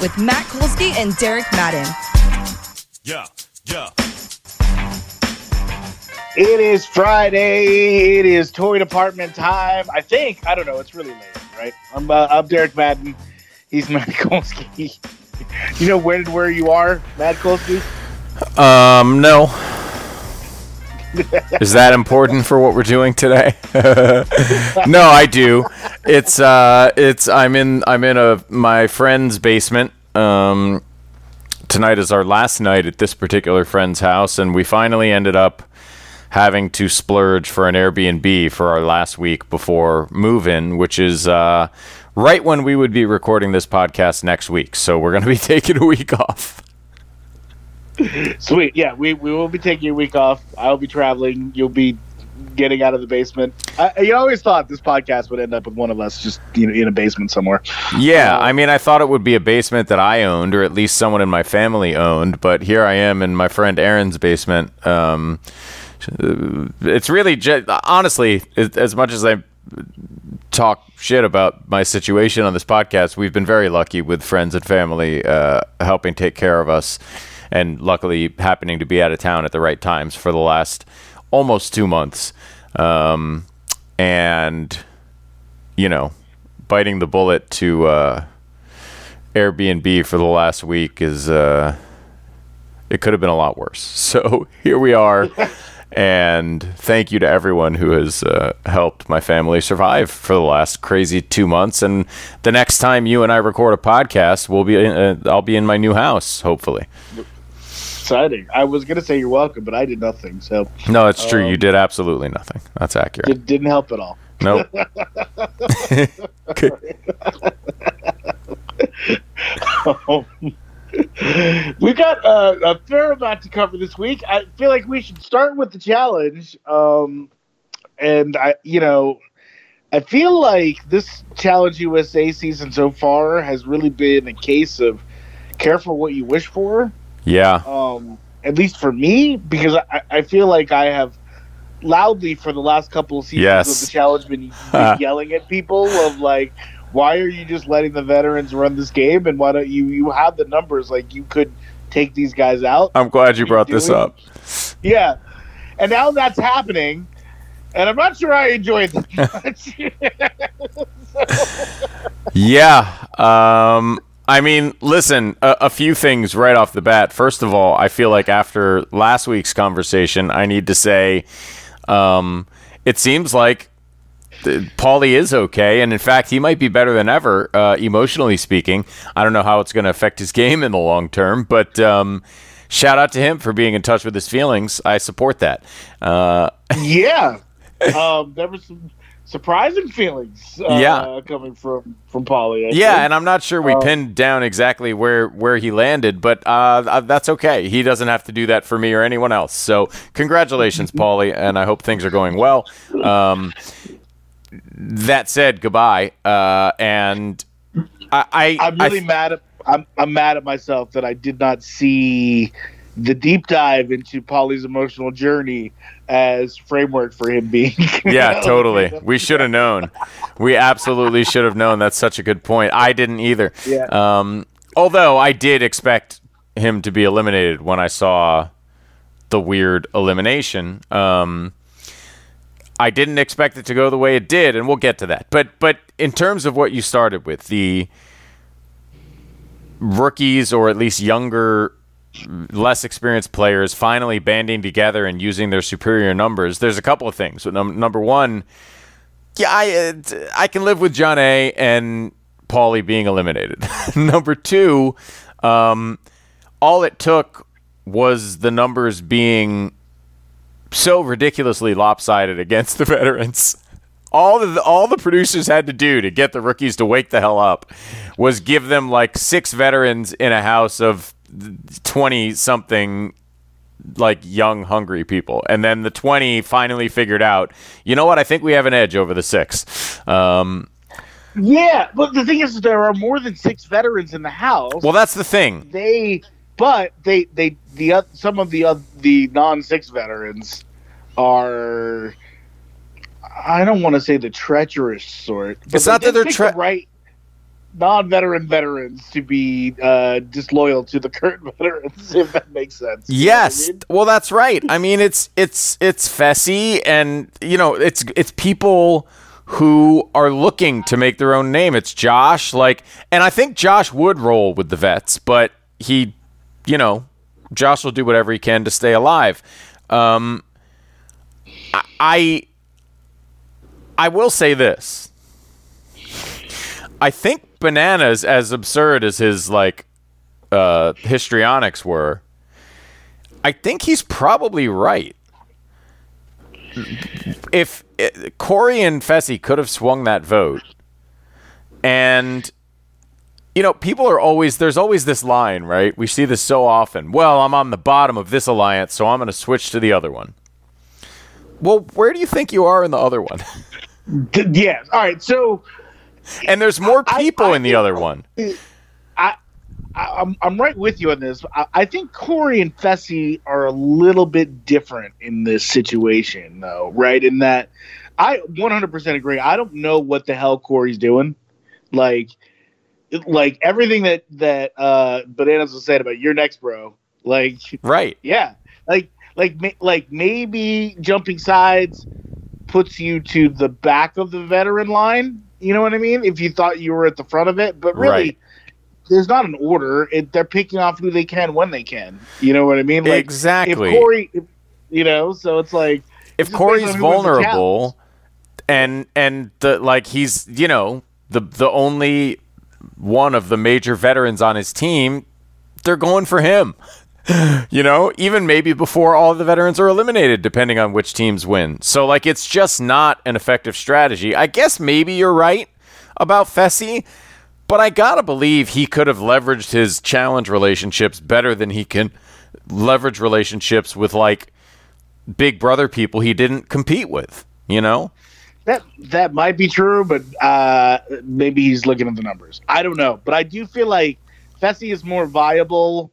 with Matt Kolsky and Derek Madden. Yeah, yeah. It is Friday. It is toy department time. I think. I don't know. It's really late, right? I'm, uh, I'm Derek Madden. He's Matt Kolsky. you know where where you are, Matt Kolsky? Um, no. Is that important for what we're doing today? no, I do. It's uh, it's I'm in I'm in a my friend's basement. Um, tonight is our last night at this particular friend's house, and we finally ended up having to splurge for an Airbnb for our last week before move-in, which is uh, right when we would be recording this podcast next week. So we're going to be taking a week off. Sweet. Yeah, we, we will be taking a week off. I'll be traveling. You'll be getting out of the basement. I, you always thought this podcast would end up with one of us just you know, in a basement somewhere. Yeah, I mean, I thought it would be a basement that I owned, or at least someone in my family owned. But here I am in my friend Aaron's basement. Um, it's really, ju- honestly, as as much as I talk shit about my situation on this podcast, we've been very lucky with friends and family uh, helping take care of us, and luckily happening to be out of town at the right times for the last almost two months. Um, and you know, biting the bullet to uh, Airbnb for the last week is uh, it could have been a lot worse. So here we are. And thank you to everyone who has uh, helped my family survive for the last crazy two months. And the next time you and I record a podcast, we'll be in, uh, I'll be in my new house, hopefully. Exciting. I was gonna say you're welcome, but I did nothing, so No, it's true. you did absolutely nothing. That's accurate. it didn't help at all. Nope. we got uh, a fair amount to cover this week. I feel like we should start with the challenge. Um, and I, you know, I feel like this Challenge USA season so far has really been a case of careful what you wish for. Yeah. Um, at least for me, because I, I feel like I have loudly for the last couple of seasons Yes. of the challenge been, been yelling at people of like, why are you just letting the veterans run this game? And why don't you you have the numbers like you could take these guys out? I'm glad you brought this up. Yeah, and now that's happening, and I'm not sure I enjoyed it. Yeah. Um, I mean, listen, a, a few things right off the bat. First of all, I feel like after last week's conversation, I need to say um, it seems like th- Paulie is okay, and in fact, he might be better than ever, uh, emotionally speaking. I don't know how it's going to affect his game in the long term, but um, shout out to him for being in touch with his feelings. I support that. Uh, yeah, um, there was some surprising feelings. Uh, Yeah. coming from from Paulie. Yeah, think. and I'm not sure we Um, pinned down exactly where where he landed, but uh, uh, that's okay. He doesn't have to do that for me or anyone else. So congratulations, Paulie, and I hope things are going well. Um, that said, goodbye. Uh, and I, I I'm really I, mad at I'm I'm mad at myself that I did not see the deep dive into Paulie's emotional journey as framework for him being. yeah, totally. We should have known. We absolutely should have known. That's such a good point. I didn't either. Yeah. Um, although I did expect him to be eliminated when I saw the weird elimination. Um, I didn't expect it to go the way it did, and we'll get to that. But but in terms of what you started with, the rookies or at least younger less experienced players finally banding together and using their superior numbers. There's a couple of things. Num- number one, yeah, I uh, I can live with John A and Paulie being eliminated. number two, um, all it took was the numbers being so ridiculously lopsided against the veterans. All the all the producers had to do to get the rookies to wake the hell up was give them like six veterans in a house of 20 something like young hungry people and then the 20 finally figured out you know what i think we have an edge over the six um, Yeah, but the thing is, there are more than six veterans in the house. well that's the thing they, but they, they, the oth- some of the oth- the non six veterans are. I don't want to say the treacherous sort. but It's not that they're tre- the right non-veteran veterans to be uh, disloyal to the current veterans, if that makes sense. You know I Yes. mean? Well, that's right. I mean, it's it's it's Fessy, and you know, it's it's people who are looking to make their own name. It's Josh, like, and I think Josh would roll with the vets, but he, you know, Josh will do whatever he can to stay alive. Um, I- I I will say this. I think bananas, as absurd as his like uh, histrionics were, I think he's probably right. If uh, Corey and Fessy could have swung that vote, and you know, people are always there's always this line, right? We see this so often. Well, I'm on the bottom of this alliance, so I'm going to switch to the other one. Well, where do you think you are in the other one? Yes. All right. So and there's more people I in the other one. I, I'm I'm right with you on this. I, I think Corey and Fessy are a little bit different in this situation, though, right? In that, I 100% agree. I don't know what the hell Corey's doing. Like, like everything that that uh, Bananas was saying about your next bro. Like, Right. yeah, like like like maybe jumping sides puts you to the back of the veteran line. You know what I mean? If you thought you were at the front of it, but really, Right. there's not an order. It, they're picking off who they can when they can. You know what I mean? Like Exactly. If Corey, if, you know, so it's like if just Corey's based on who wins the challenge. vulnerable and and the like he's you know the the only one of the major veterans on his team, they're going for him. You know, even maybe before all the veterans are eliminated, depending on which teams win. So, like, it's just not an effective strategy. I guess maybe you're right about Fessy, but I gotta believe he could have leveraged his challenge relationships better than he can leverage relationships with, like, big brother people he didn't compete with, you know? That that might be true, but uh, maybe he's looking at the numbers. I don't know, but I do feel like Fessy is more viable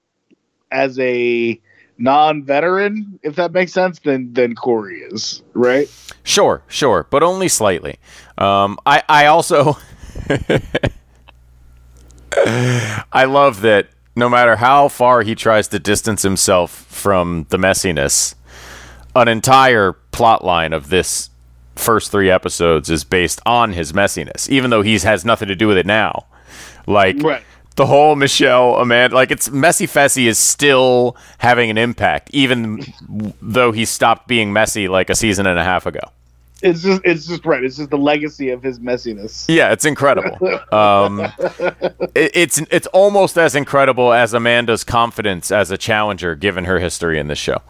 as a non-veteran, if that makes sense, than than Corey is, right? Sure, sure, but only slightly. Um, I, I also, I love that no matter how far he tries to distance himself from the messiness, an entire plot line of this first three episodes is based on his messiness, even though he has nothing to do with it now. Like Right. The whole Michelle Amanda, like it's messy. Fessy is still having an impact, even though he stopped being messy like a season and a half ago. It's just it's just right. It's just the legacy of his messiness. Yeah, it's incredible. Um, it, it's it's almost as incredible as Amanda's confidence as a challenger, given her history in this show.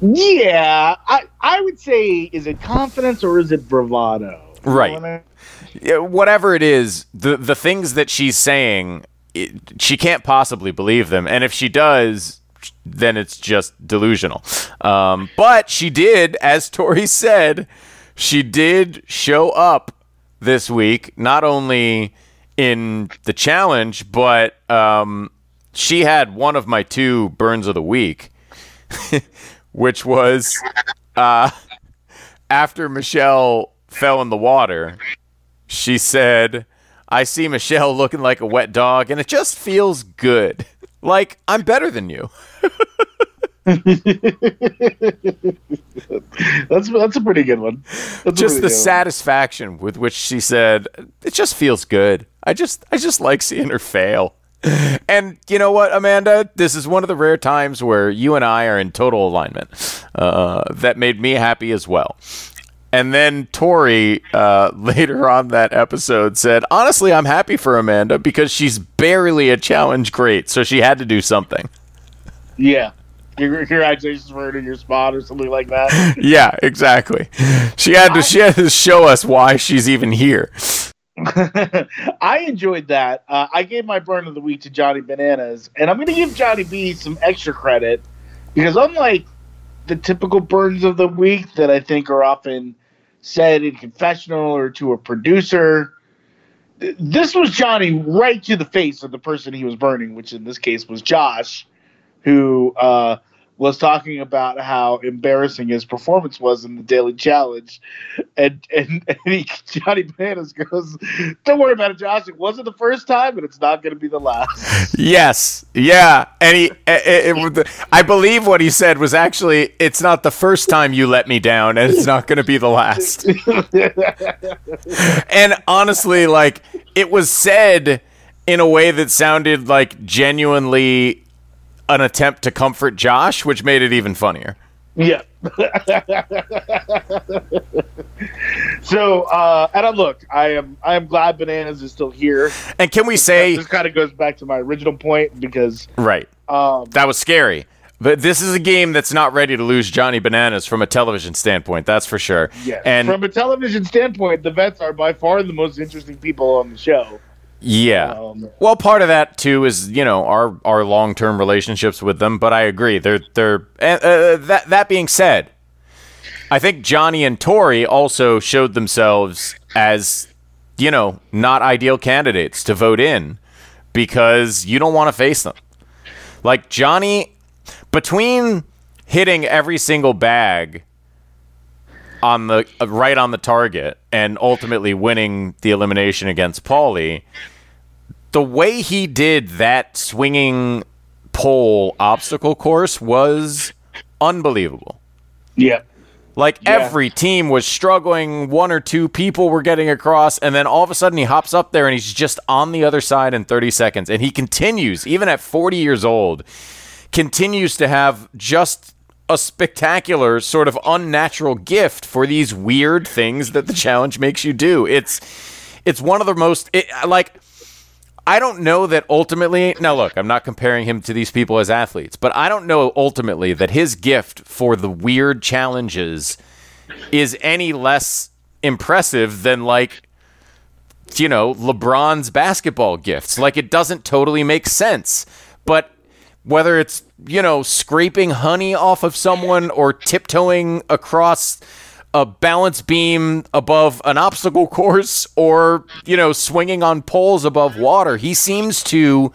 Yeah, I I would say is it confidence or is it bravado? You know Whatever it is, the the things that she's saying, it, she can't possibly believe them, and if she does, then it's just delusional. Um, but she did, as Tori said, she did show up this week, not only in the challenge, but um, she had one of my two burns of the week, which was uh, after Michelle fell in the water. She said, I see Michelle looking like a wet dog, and it just feels good. Like, I'm better than you. That's that's a pretty good one. That's Just the good one. satisfaction with which she said, it just feels good. I just I just like seeing her fail. And you know what, Amanda? This is one of the rare times where you and I are in total alignment. Uh, that made me happy as well. And then Tori, uh, later on that episode, said, Honestly, I'm happy for Amanda because she's barely a challenge great, so she had to do something. Yeah. Congratulations for earning your spot or something like that. yeah, exactly. She had to she had to show us why she's even here. I enjoyed that. Uh, I gave my burn of the week to Johnny Bananas, and I'm going to give Johnny B some extra credit because unlike the typical burns of the week that I think are often said in confessional or to a producer, this was Johnny right to the face of the person he was burning, which in this case was Josh, who uh, was talking about how embarrassing his performance was in the daily challenge, and and, and he, Johnny Bananas goes, "Don't worry about it, Josh. It wasn't the first time, and it's not going to be the last." Yes, yeah, and he, eh, eh, it, it, I believe what he said was actually, it's not the first time you let me down, and it's not going to be the last. and honestly, like it was said in a way that sounded like genuinely an attempt to comfort Josh, which made it even funnier. Yeah. so, uh, and I look, I am, I am glad bananas is still here. And can we say, This kind of goes back to my original point because, right? um, That was scary. But this is a game that's not ready to lose Johnny Bananas from a television standpoint. That's for sure. yeah, And from a television standpoint, the vets are by far the most interesting people on the show. Yeah. Um, well, part of that too is you know our our long term relationships with them. But I agree. They're they're uh, uh, that that being said, I think Johnny and Tori also showed themselves as you know not ideal candidates to vote in because you don't want to face them. Like Johnny, between hitting every single bag on the uh, right on the target and ultimately winning the elimination against Paulie, the way he did that swinging pole obstacle course was unbelievable. yeah, Like Yeah. every team was struggling, one or two people were getting across, and then all of a sudden he hops up there and he's just on the other side in 30 seconds. And he continues, even at 40 years old, continues to have just a spectacular, sort of unnatural gift for these weird things that the challenge makes you do. It's it's one of the most it, like I don't know that ultimately. Now, look, I'm not comparing him to these people as athletes, but I don't know ultimately that his gift for the weird challenges is any less impressive than like you know LeBron's basketball gifts. Like it doesn't totally make sense, but whether it's you know scraping honey off of someone or tiptoeing across a balance beam above an obstacle course or you know swinging on poles above water he seems to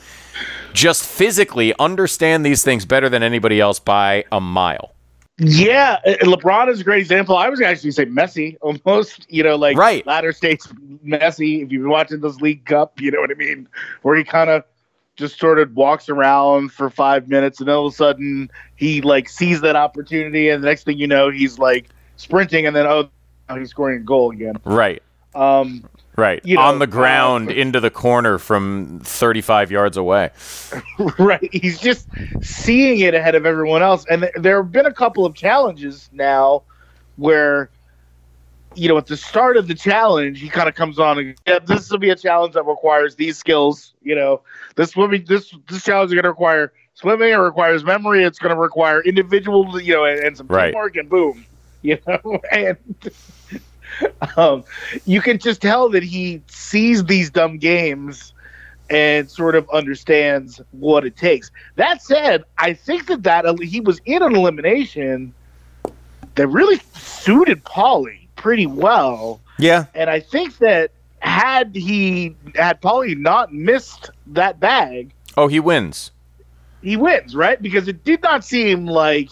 just physically understand these things better than anybody else by a mile yeah. Uh, LeBron is a great example. I was actually say Messi, almost. You know, like Right. latter states Messi. If you've been watching this League Cup, you know what I mean, where he kind of just sort of walks around for five minutes, and all of a sudden he like sees that opportunity, and the next thing you know, he's like sprinting, and then oh, he's scoring a goal again. right Um, right You know, on the ground uh, into the corner from 35 yards away right, he's just seeing it ahead of everyone else, and th- there have been a couple of challenges now where. You know, at the start of the challenge, he kind of comes on and yeah, this will be a challenge that requires these skills. You know, this will be this this challenge is going to require swimming. It requires memory. It's going to require individual, you know, and, and some Right. teamwork. And boom, you know, and um, you can just tell that he sees these dumb games and sort of understands what it takes. That said, I think that that he was in an elimination that really suited Paulie pretty well. yeah And I think that had he had Paulie not missed that bag, oh he wins he wins, right? Because it did not seem like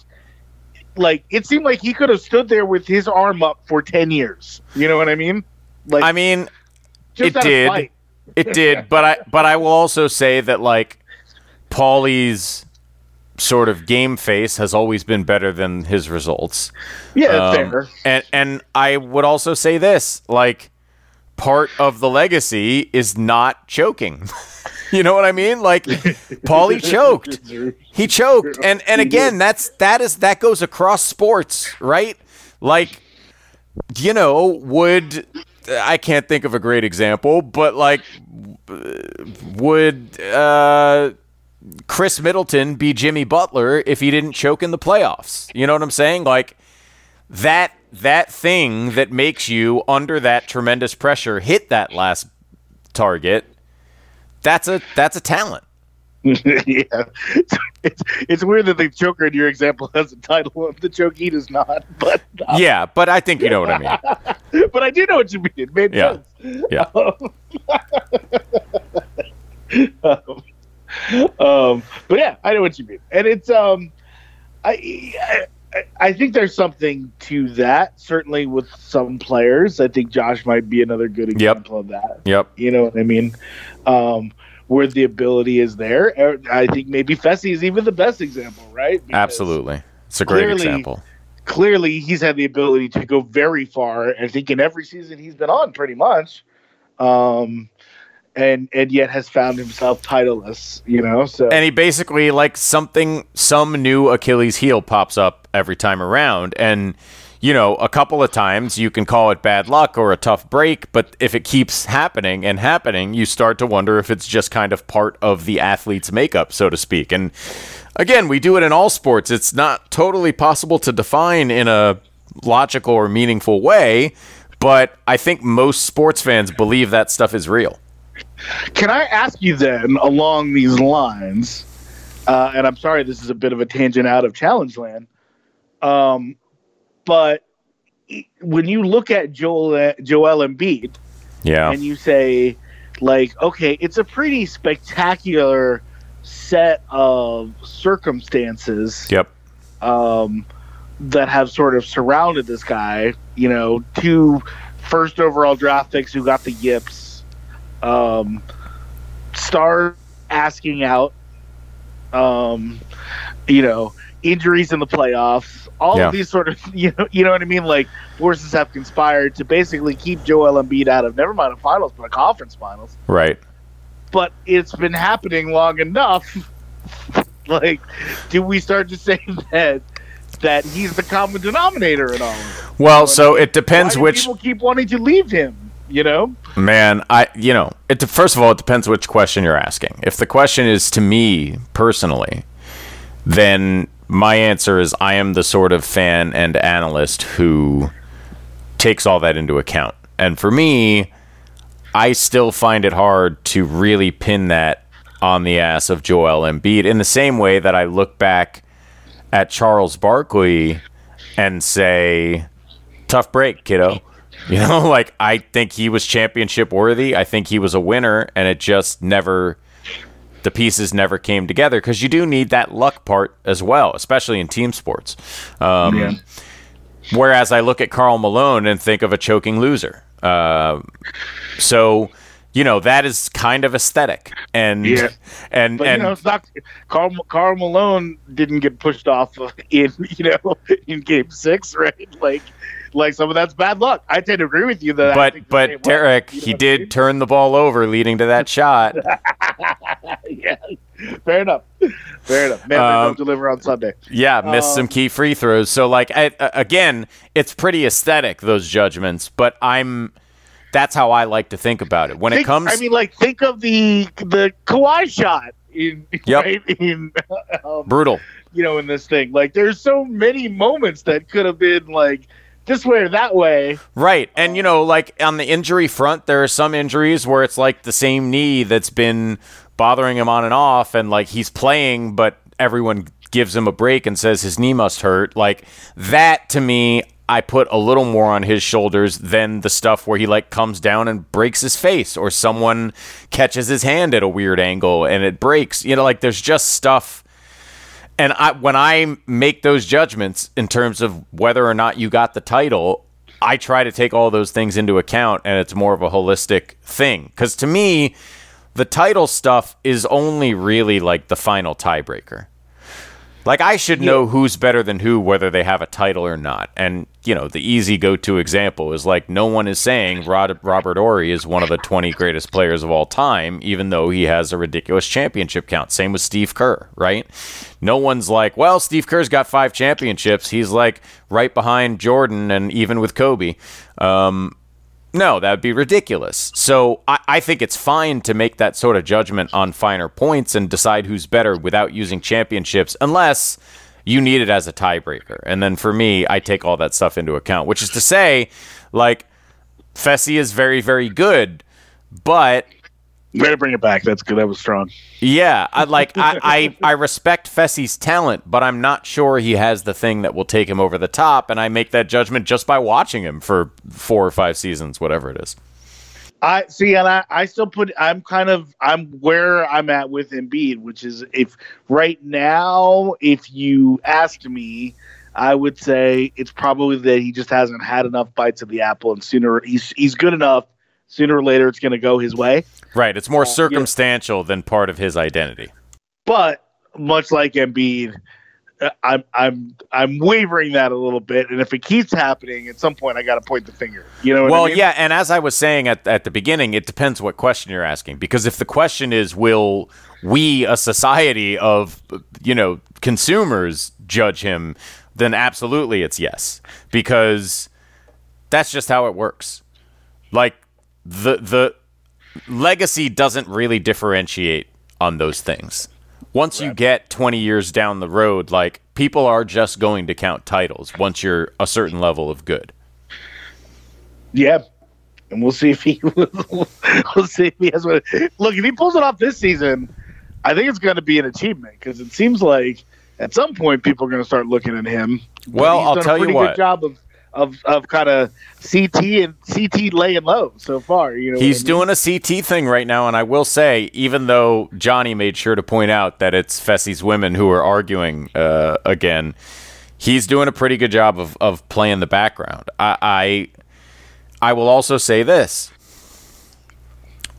like it seemed like he could have stood there with his arm up for ten years. You know what I mean? Like i mean it did. It did, but I but I will also say that like Paulie's sort of game face has always been better than his results. Yeah, Um, fair. And and I would also say this, like part of the legacy is not choking. you know what I mean? Like Paulie choked. He choked. And and again, that's that is that goes across sports, right? Like you know, would I can't think of a great example, but like would uh Khris Middleton be Jimmy Butler if he didn't choke in the playoffs? You know what I'm saying? Like that that thing that makes you under that tremendous pressure hit that last target, that's a that's a talent. yeah, it's it's weird that the Joker in your example has a title and the Joker does not. But uh, Yeah, but I think you know what I mean. but I do know what you mean. It made Yeah. sense. Yeah. um, um, but yeah, I know what you mean, and it's um, I, I I think there's something to that. Certainly with some players, I think Josh might be another good example of that. Yep. You know what I mean? Um, where the ability is there, Uh, I think maybe Fessy is even the best example, right? Because Absolutely. It's a great clearly- example. Clearly, he's had the ability to go very far. I think in every season he's been on, pretty much. Um, and and yet has found himself titleless. You know, so And he basically like something some new Achilles heel pops up every time around and you know, a couple of times you can call it bad luck or a tough break, but if it keeps happening and happening, you start to wonder if it's just kind of part of the athlete's makeup, so to speak. And again, we do it in all sports. It's not totally possible to define in a logical or meaningful way, but I think most sports fans believe that stuff is real. Can I ask you then, along these lines, uh, and I'm sorry this is a bit of a tangent out of Challenge Land, um, but when you look at Joel Joel Embiid Yeah. and you say, like, okay, it's a pretty spectacular set of circumstances Yep. um, that have sort of surrounded this guy. You know, two first overall draft picks who got the yips, um, star asking out, um, you know, injuries in the playoffs. All Yeah. of these sort of, you know, you know what I mean. Like forces have conspired to basically keep Joel Embiid out of never mind a finals, but a conference finals. Right. But it's been happening long enough. like, do we start to say that that he's the common denominator in all of it? Well, so it depends which people keep wanting to leave him. You know, Man, I you know, it first of all, it depends which question you're asking. If the question is to me personally, then my answer is I am the sort of fan and analyst who takes all that into account. And for me, I still find it hard to really pin that on the ass of Joel Embiid in the same way that I look back at Charles Barkley and say, tough break, kiddo. You know, like I think he was championship worthy. I think he was a winner, and it just never, the pieces never came together because you do need that luck part as well, especially in team sports. Um, Whereas I look at Karl Malone and think of a choking loser. Uh, so, you know, that is kind of aesthetic, and Yeah. and but and you know, it's not. Karl, Karl Malone didn't get pushed off in you know in Game Six, right? Like, like some of that's bad luck. I tend to agree with you that. But but way. Derek, You know he what I did mean? turn the ball over, leading to that shot. yeah, fair enough. Fair enough. Man, Um, don't deliver on Sunday. Yeah, missed Um, some key free throws. So like I, again, it's pretty aesthetic those judgments, but I'm that's how I like to think about it. When it Think- comes I mean, like, think of the the Kawhi shot in Yep. right in um, brutal. you know in this thing. Like, there's so many moments that could have been like this way or that way. Right. And you know, like on the injury front, there are some injuries where it's like the same knee that's been bothering him on and off and like he's playing but everyone gives him a break and says his knee must hurt. Like that to me I put a little more on his shoulders than the stuff where he like comes down and breaks his face or someone catches his hand at a weird angle and it breaks. You know, like there's just stuff and I, when I make those judgments in terms of whether or not you got the title, I try to take all those things into account, and it's more of a holistic thing. Because to me, the title stuff is only really like the final tiebreaker. Like I should know who's better than who, whether they have a title or not. And you know, the easy go-to example is like no one is saying Rod- Robert Horry is one of the 20 greatest players of all time, even though he has a ridiculous championship count. Same with Steve Kerr, right? No one's like, well, Steve Kerr's got five championships. He's like right behind Jordan and even with Kobe. Um, no, that would be ridiculous. So I, I think it's fine to make that sort of judgment on finer points and decide who's better without using championships, unless you need it as a tiebreaker. And then for me, I take all that stuff into account, which is to say, like, Fessy is very, very good, but Way to bring it back. That's good. That was strong. Yeah, I like I, I I respect Fessy's talent, but I'm not sure he has the thing that will take him over the top, and I make that judgment just by watching him for four or five seasons, whatever it is. I see, and I, I still put. I'm kind of. I'm where I'm at with Embiid, which is if right now, if you asked me, I would say it's probably that he just hasn't had enough bites of the apple, and sooner he's he's good enough. Sooner or later, it's going to go his way. Right, it's more circumstantial than part of his identity. But much like Embiid, uh, I'm I'm I'm wavering that a little bit, and if it keeps happening, at some point I got to point the finger. You know? What Well, I mean? yeah, and as I was saying at, at the beginning, it depends what question you're asking. Because if the question is, will we, a society of, you know, consumers, judge him, then absolutely it's yes. Because that's just how it works. Like, the, the legacy doesn't really differentiate on those things. Once you get 20 years down the road, like, people are just going to count titles once you're a certain level of good. Yeah. And we'll see if he we'll see if he has what look if he pulls it off this season, I think it's going to be an achievement because it seems like at some point people are going to start looking at him. Well, he's I'll done tell a you what. good job of of, of kind of CT and CT laying low so far. You know, He's I mean? doing a CT thing right now, and I will say, even though Johnny made sure to point out that it's Fessy's women who are arguing uh, again, he's doing a pretty good job of, of playing the background. I, I I will also say this: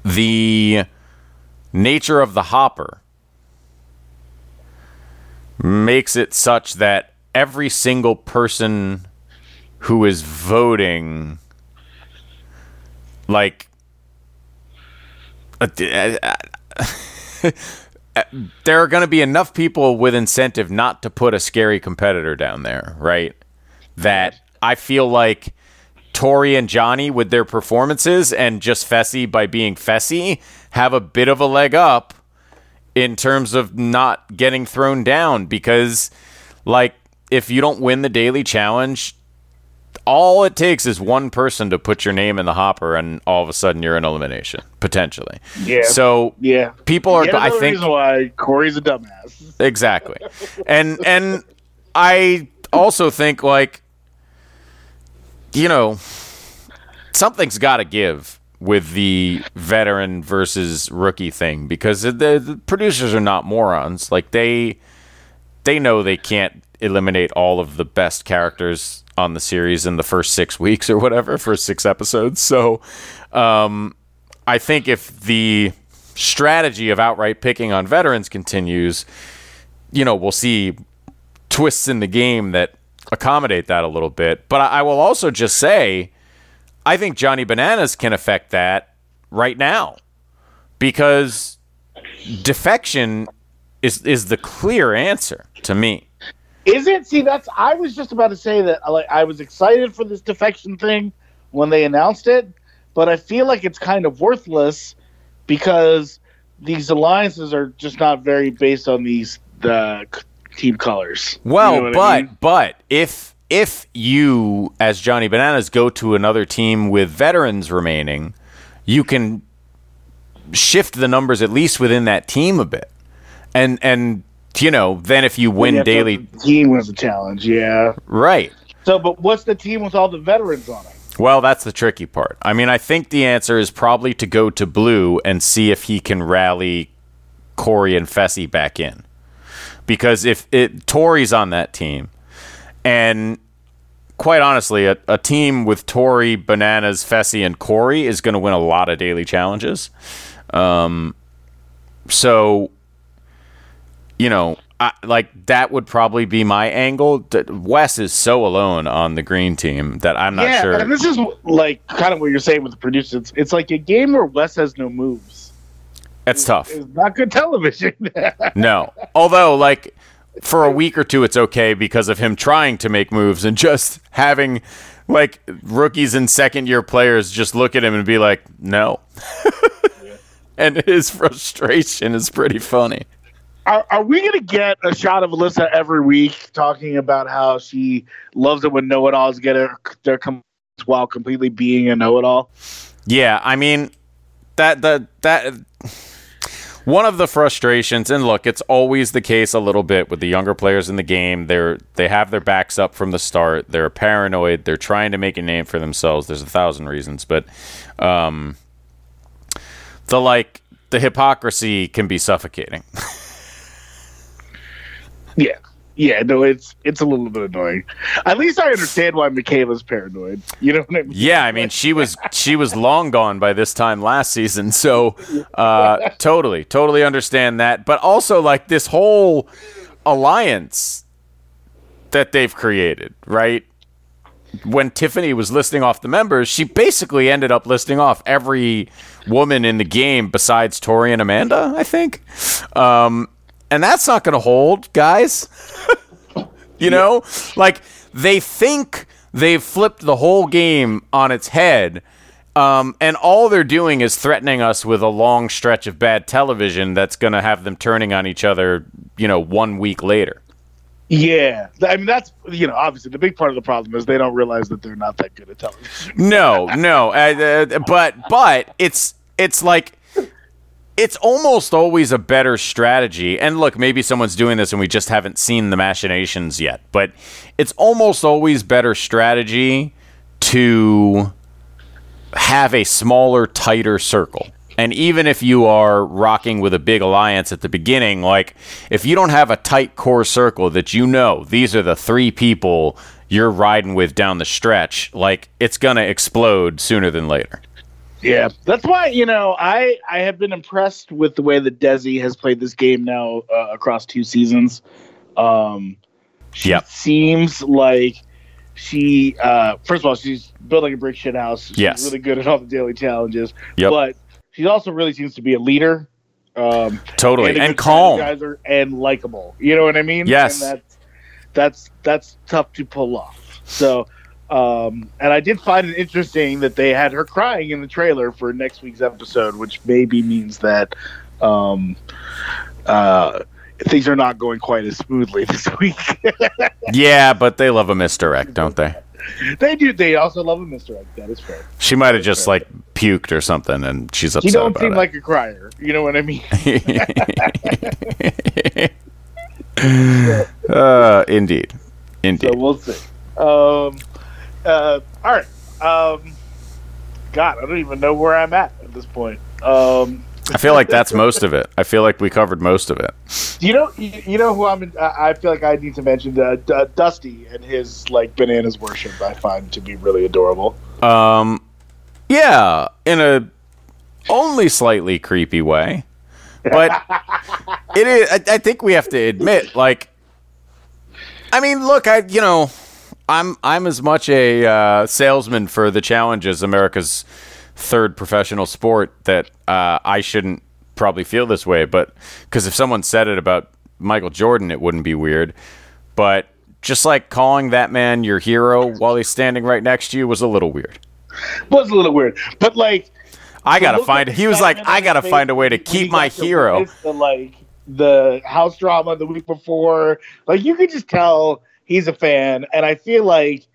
the nature of the hopper makes it such that every single person who is voting like there are going to be enough people with incentive not to put a scary competitor down there, right? That I feel like Tori and Johnny with their performances and just Fessy by being Fessy have a bit of a leg up in terms of not getting thrown down because like if you don't win the daily challenge all it takes is one person to put your name in the hopper and all of a sudden you're in elimination potentially Yeah. so yeah. people are i think reason why Corey's a dumbass. exactly and and i also think like you know something's got to give with the veteran versus rookie thing because the, the producers are not morons like they they know they can't eliminate all of the best characters on the series in the first six weeks or whatever first six episodes so um i think if the strategy of outright picking on veterans continues you know, we'll see twists in the game that accommodate that a little bit. But I, I will also just say, I think Johnny Bananas can affect that right now because defection is is the clear answer to me. Is it? See, that's. I was just about to say that. Like, I was excited for this defection thing when they announced it, but I feel like it's kind of worthless because these alliances are just not very based on these the team colors. You Well, know what I but mean? but if if you as Johnny Bananas go to another team with veterans remaining, you can shift the numbers at least within that team a bit. And and you know, then if you win You have to daily the team was a challenge. Yeah. right. So, but what's the team with all the veterans on it? Well, that's the tricky part. I mean, I think the answer is probably to go to Blue and see if he can rally Corey and Fessy back in. Because if it Tori's on that team, and quite honestly, a, a team with Tori, Bananas, Fessy, and Corey is going to win a lot of daily challenges. Um, so, you know, I, like that would probably be my angle. Wes is so alone on the green team that I'm not yeah, sure. and this is like kind of what you're saying with the producers. It's, it's like a game where Wes has no moves. It's tough. It's not good television. No. Although, like, for a week or two, it's okay because of him trying to make moves and just having, like, rookies and second year players just look at him and be like, no. and his frustration is pretty funny. Are, are we going to get a shot of Alyssa every week talking about how she loves it when know-it-alls get her, their com- while completely being a know-it-all? Yeah, I mean, that that that one of the frustrations and look it's always the case a little bit with the younger players in the game. They're they have their backs up from the start. They're paranoid. They're trying to make a name for themselves. There's a thousand reasons but um the like the hypocrisy can be suffocating Yeah. Yeah, no, it's it's a little bit annoying. At least I understand why Michaela's paranoid. You know what I mean? Yeah, I mean she was she was long gone by this time last season, so uh, totally, totally understand that. But also like this whole alliance that they've created, right? When Tiffany was listing off the members, she basically ended up listing off every woman in the game besides Tori and Amanda, I think. Um, and that's not going to hold, guys. You know, like they think they've flipped the whole game on its head. Um, and all they're doing is threatening us with a long stretch of bad television that's going to have them turning on each other, you know, one week later. Yeah, I mean that's you know obviously the big part of the problem is they don't realize that they're not that good at television. No, no, uh, uh, but but it's it's like it's almost always a better strategy. And look, maybe someone's doing this and we just haven't seen the machinations yet, but it's almost always better strategy to have a smaller, tighter circle. And even if you are rocking with a big alliance at the beginning, like if you don't have a tight core circle that you know these are the three people you're riding with down the stretch, like it's going to explode sooner than later. Yeah, that's why you know I I have been impressed with the way that Desi has played this game now uh, across two seasons. Um, she Yep. seems like she uh, first of all she's building a brick shit house. She's Yes. really good at all the daily challenges. Yep. but she also really seems to be a leader. Um, Totally. a And calm. and likable. You know what I mean? Yes. And that's that's that's tough to pull off. So, um, and I did find it interesting that they had her crying in the trailer for next week's episode, which maybe means that um, uh, things are not going quite as smoothly this week. Yeah, but they love a misdirect, don't they? they do. They also love a misdirect. That is fair. She might have just like puked or something, and she's upset She don't seem it. like a crier. You know what I mean? uh, indeed, indeed. So we'll see. Um, uh, all right. Um, God, I don't even know where I'm at at this point. Um, I feel like that's most of it. I feel like we covered most of it. you know, you, you know who I'm. In, I feel like I need to mention uh, D- Dusty and his like bananas worship. I find to be really adorable. Um, yeah, in a only slightly creepy way, but it is. I, I think we have to admit, like, I mean, look, I you know, I'm I'm as much a uh, salesman for the challenges America's third professional sport that uh, I shouldn't probably feel this way, but because if someone said it about Michael Jordan, it wouldn't be weird, but. Just like calling that man your hero while he's standing right next to you was a little weird. Was a little weird, but like I gotta find. He was like, I gotta find a way to keep my hero. The, like the house drama the week before, like you could just tell he's a fan, and I feel like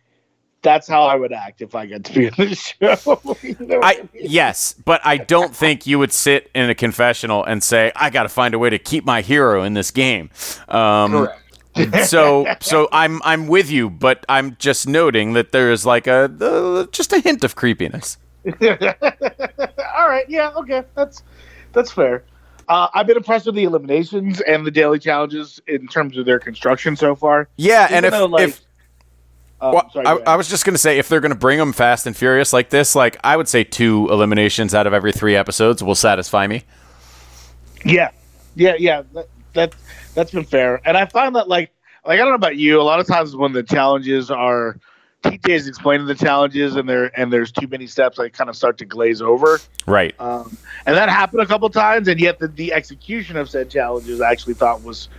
that's how I would act if I got to be in the show. You know what I mean? yes, but I don't think you would sit in a confessional and say, I gotta find a way to keep my hero in this game. Um, Correct. so so I'm I'm with you, but I'm just noting that there is like a uh, just a hint of creepiness. All right, yeah, okay, that's that's fair. Uh, I've been impressed with the eliminations and the daily challenges in terms of their construction so far. Yeah, and if though, like, if um, Well, sorry, I. I was just gonna say if they're gonna bring them fast and furious like this, like I would say two eliminations out of every three episodes will satisfy me. Yeah, yeah, yeah. That, that that's been fair, and I find that like like I don't know about you. A lot of times when the challenges are TJ is explaining the challenges, and there and there's too many steps, I kind of start to glaze over. Right. Um, and that happened a couple times, and yet the, the execution of said challenges I actually thought was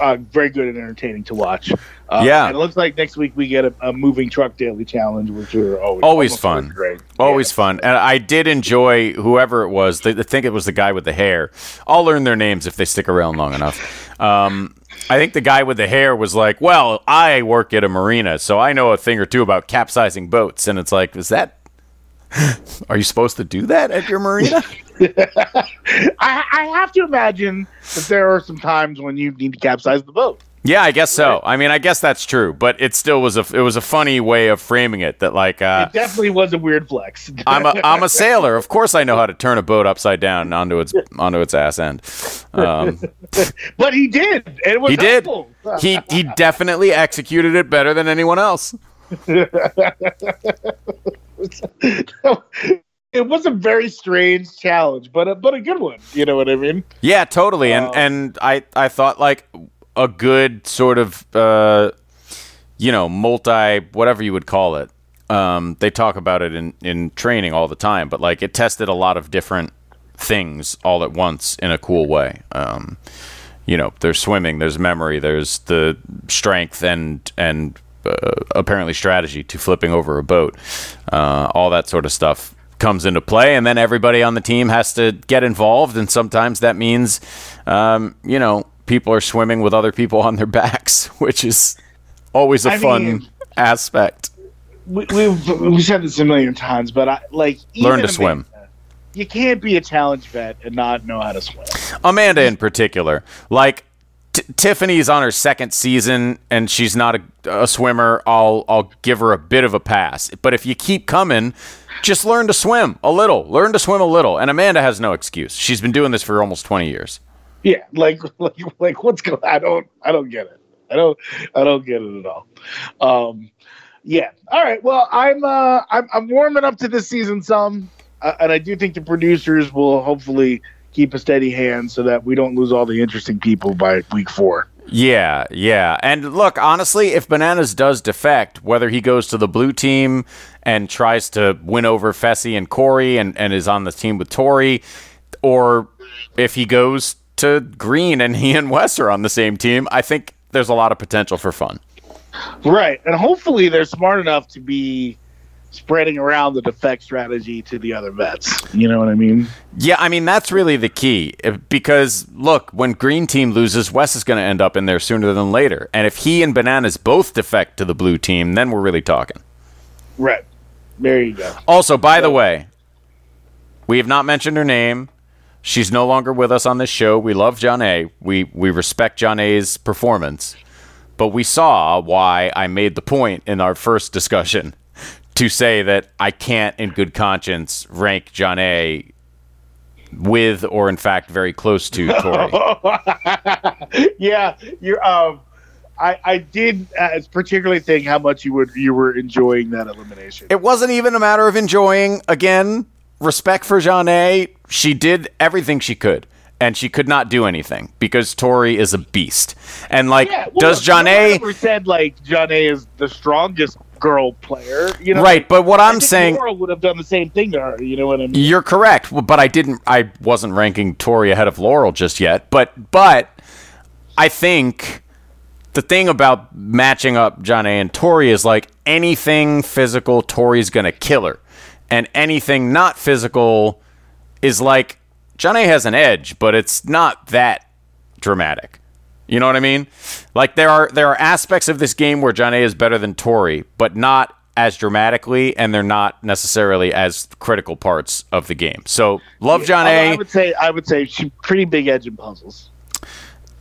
uh, very good and entertaining to watch. Uh, Yeah. and it looks like next week we get a, a moving truck daily challenge, which are always Always fun. Great, Always Yeah. fun. And I did enjoy whoever it was. I think it was the guy with the hair. I'll learn their names if they stick around long enough. Um, I think the guy with the hair was like, "Well, I work at a marina, so I know a thing or two about capsizing boats." And it's like, is that Are you supposed to do that at your marina? I, I have to imagine that there are some times when you need to capsize the boat. Yeah, I guess so. I mean, I guess that's true, but it still was a it was a funny way of framing it that like uh, It definitely was a weird flex. I'm a I'm a sailor. Of course, I know how to turn a boat upside down onto its onto its ass end. Um, but he did. And it was he did. He he definitely executed it better than anyone else. it was a very strange challenge, but a, but a good one. You know what I mean? Yeah, totally. And Um, and I I thought like a good sort of uh, you know multi whatever you would call it. Um, they talk about it in in training all the time, but like it tested a lot of different things all at once in a cool way. Um, you know, there's swimming, there's memory, there's the strength and and uh, apparently strategy to flipping over a boat. Uh, all that sort of stuff comes into play, and then everybody on the team has to get involved, and sometimes that means, um, you know, people are swimming with other people on their backs, which is always a I fun mean- aspect. We, we've we've said this a million times, but I like Learn to swim. You can't be a challenge vet and not know how to swim. Amanda in particular, like T- Tiffany's on her second season and she's not a, a swimmer. I'll I'll give her a bit of a pass. But if you keep coming, just learn to swim a little. Learn to swim a little. And Amanda has no excuse. She's been doing this for almost twenty years. Yeah, like like like what's going? I don't I don't get it. I don't I don't get it at all. Um, yeah. All right. Well, I'm uh I'm I'm warming up to this season some, uh, and I do think the producers will hopefully keep a steady hand so that we don't lose all the interesting people by week four. Yeah, yeah. And look, honestly, if Bananas does defect, whether he goes to the blue team and tries to win over Fessy and Corey and, and is on the team with Tori, or if he goes to green and he and Wes are on the same team, I think there's a lot of potential for fun. Right, and hopefully they're smart enough to be spreading around the defect strategy to the other vets. You know what I mean? Yeah, I mean that's really the key uh, because look, when green team loses, Wes is going to end up in there sooner than later. And if he and Bananas both defect to the blue team, then we're really talking. Right. There you go. Also, by the way, we have not mentioned her name. She's no longer with us on this show. We love Jonna. We we respect Jonna's performance, but we saw why I made the point in our first discussion to say that I can't, in good conscience, rank Jonna. with or in fact very close to Tori. yeah, you're. Um, I I did uh, particularly think how much you would you were enjoying that elimination. It wasn't even a matter of enjoying. Again, respect for Jonna. She did everything she could, and she could not do anything because Tori is a beast. And like, yeah, well, does Jonna? ever said like Jonna is the strongest girl player? You know, Right, but what I'm saying, Laurel would have done the same thing to her. You know what I mean? you're correct. But I didn't. I wasn't ranking Tori ahead of Laurel just yet. But but I think the thing about matching up Jonna and Tori is like anything physical, Tori's gonna kill her, and anything not physical is like Jonna has an edge, but it's not that dramatic. You know what I mean? Like there are there are aspects of this game where Jonna is better than Tori, but not as dramatically, and they're not necessarily as critical parts of the game. So love Jonna. I would say I would say she's pretty big edge in puzzles.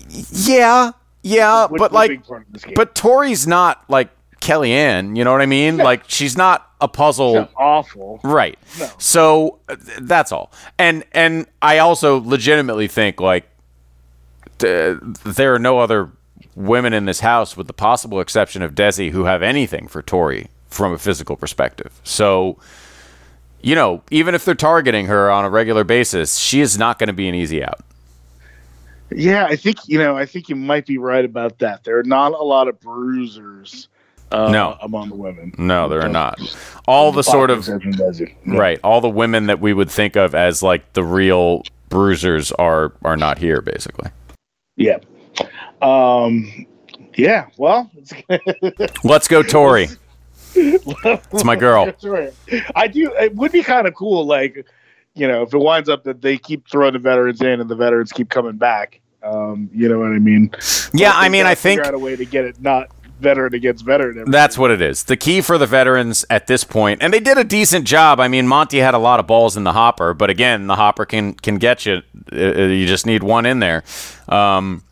Yeah, yeah, which but like, big part of this game. but Tori's not like Kellyanne. You know what I mean? Like she's not a puzzle. She's awful. Right. No. So th- that's all. And and I also legitimately think like th- there are no other women in this house, with the possible exception of Desi, who have anything for Tori from a physical perspective. So. You know, even if they're targeting her on a regular basis, she is not going to be an easy out. Yeah, I think you know. I think you might be right about that. There are not a lot of bruisers. Uh, No. among the women. No, there are not. All the sort of Exception does it. Yeah. right, all the women that we would think of as like the real bruisers are are not here, basically. Yeah. Um. Yeah. Well, Let's go, Tori. It's my girl. I do. It would be kind of cool, like you know, if it winds up that they keep throwing the veterans in and the veterans keep coming back. Um, you know what I mean? Yeah, I mean, I think out a way to get it not veteran against veteran. That's what it is. The key for the veterans at this point, and they did a decent job. I mean, Monty had a lot of balls in the hopper, but again, the hopper can can get you. Uh, You just need one in there. Um,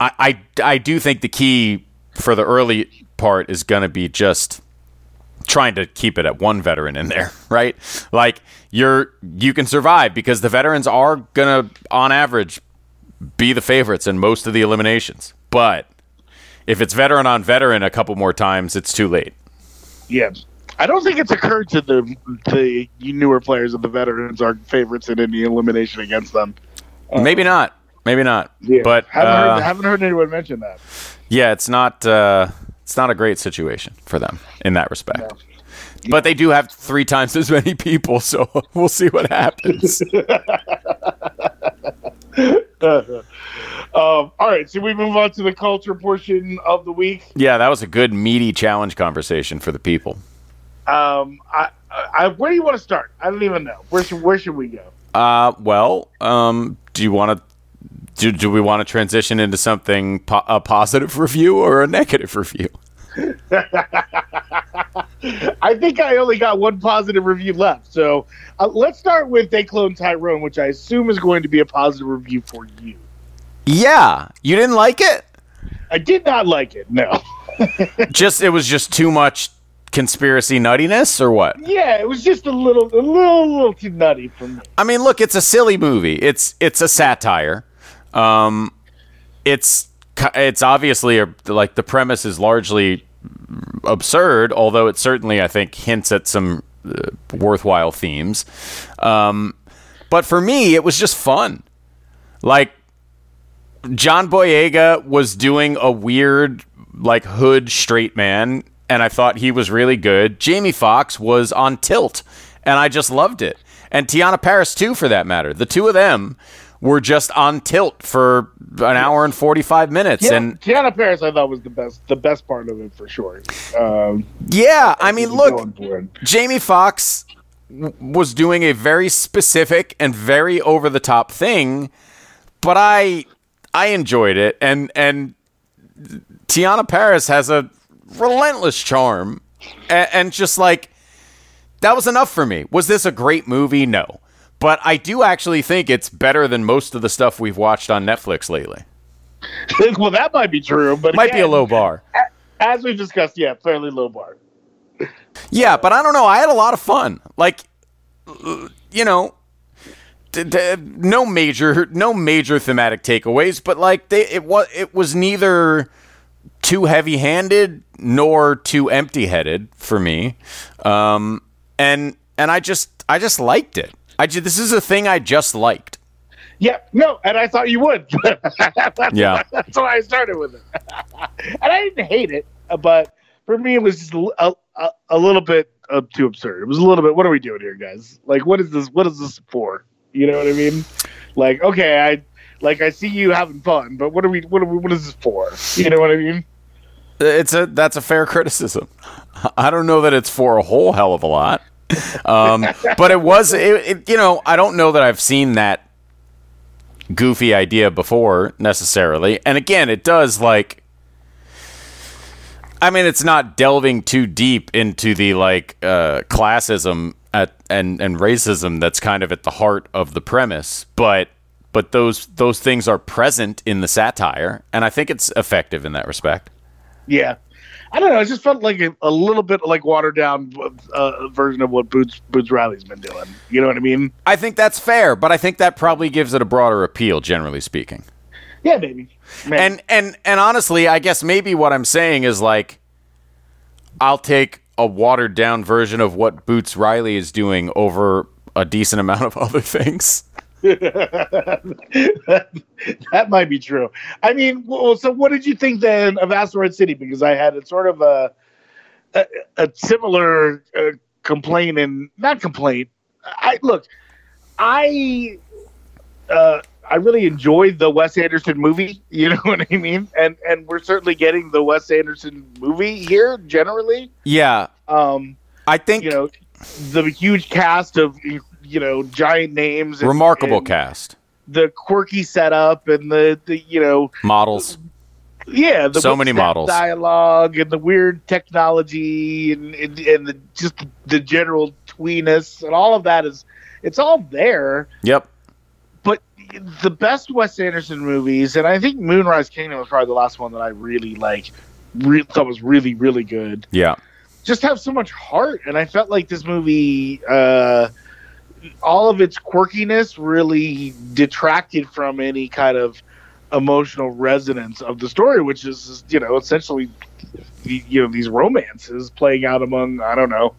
I, I I do think the key for the early part is going to be just trying to keep it at one veteran in there, right? Like you're you can survive because the veterans are gonna, on average, be the favorites in most of the eliminations. But if it's veteran on veteran a couple more times, it's too late. Yeah. I don't think it's occurred to the the newer players that the veterans are favorites in any elimination against them. Maybe not. Maybe not. Yeah. But haven't, uh, heard, haven't heard anyone mention that. yeah, it's not. Uh, it's not a great situation for them in that respect. But they do have three times as many people, so we'll see what happens. um, all right, so we move on to the culture portion of the week. yeah, that was a good meaty challenge conversation for the people. Um, I, I, where do you want to start? I don't even know. Where should where should we go? Uh, well, um, do you want to? Do, do we want to transition into something po- a positive review or a negative review? I think I only got one positive review left. So uh, let's start with They Clone Tyrone, which I assume is going to be a positive review for you. Yeah, you didn't like it. I did not like it. No. Just it was just too much conspiracy nuttiness, or what? yeah, it was just a little, a little, a little too nutty for me. I mean, look, it's a silly movie. It's it's a satire. Um, it's it's obviously a, like the premise is largely absurd, although it certainly I think hints at some uh, worthwhile themes. Um, but for me, it was just fun. Like John Boyega was doing a weird like hood straight man, and I thought he was really good. Jamie Foxx was on tilt, and I just loved it. And Teyonah Parris too, for that matter. The two of them were just on tilt for an hour and forty five minutes, Yeah, and Teyonah Parris, I thought was the best, the best part of it for sure. Um, yeah, I mean, look, going for it. Jamie Foxx w- was doing a very specific and very over the top thing, but I I enjoyed it and and Teyonah Parris has a relentless charm and, and just like that was enough for me. Was this a great movie? No. But I do actually think it's better than most of the stuff we've watched on Netflix lately. well, that might be true, but it Might be a low bar. As we've discussed, yeah, fairly low bar. Yeah, but I don't know. I had a lot of fun. Like, you know, no major, no major thematic takeaways, but like they, it was, it was neither too heavy-handed nor too empty-headed for me, um, and and I just, I just liked it. I ju- this is a thing I just liked. Yeah, no, and I thought you would. that's, Yeah. that's why I started with it. and I didn't hate it, but for me, it was just a, a, a little bit uh, too absurd. It was a little bit. What are we doing here, guys? Like, what is this? What is this for? You know what I mean? Like, okay, I like I see you having fun, but what are we? What are we? What is this for? You know what I mean? It's a that's a fair criticism. I don't know that it's for a whole hell of a lot, um, but it was. It, it, you know, I don't know that I've seen that goofy idea before necessarily. And again, it does like. I mean, it's not delving too deep into the like uh, classism at, and and racism that's kind of at the heart of the premise, but but those those things are present in the satire, and I think it's effective in that respect. Yeah. I don't know. It just felt like a, a little bit like watered down uh, version of what Boots Boots Riley's been doing. You know what I mean? I think that's fair, but I think that probably gives it a broader appeal, generally speaking. Yeah, maybe. Maybe. And and and honestly, I guess maybe what I'm saying is like, I'll take a watered down version of what Boots Riley is doing over a decent amount of other things. that might be true. I mean, well, so what did you think then of Asteroid City? Because I had a sort of a a, a similar uh, complaint and not complaint. I look, I uh, I really enjoyed the Wes Anderson movie. You know what I mean? And and we're certainly getting the Wes Anderson movie here generally. Yeah, Um, I think you know, the huge cast of you know giant names, and- remarkable and cast the quirky setup, and the the you know models. yeah, the So many models. dialogue and the weird technology and and, and the, just the general tweeness and all of that is it's all there. Yep. The best Wes Anderson movies, and I think Moonrise Kingdom was probably the last one that I really like, re- thought was really really good. Yeah. Just have so much heart, and I felt like this movie. uh all of its quirkiness really detracted from any kind of emotional resonance of the story, which is you know essentially you know these romances playing out among I don't know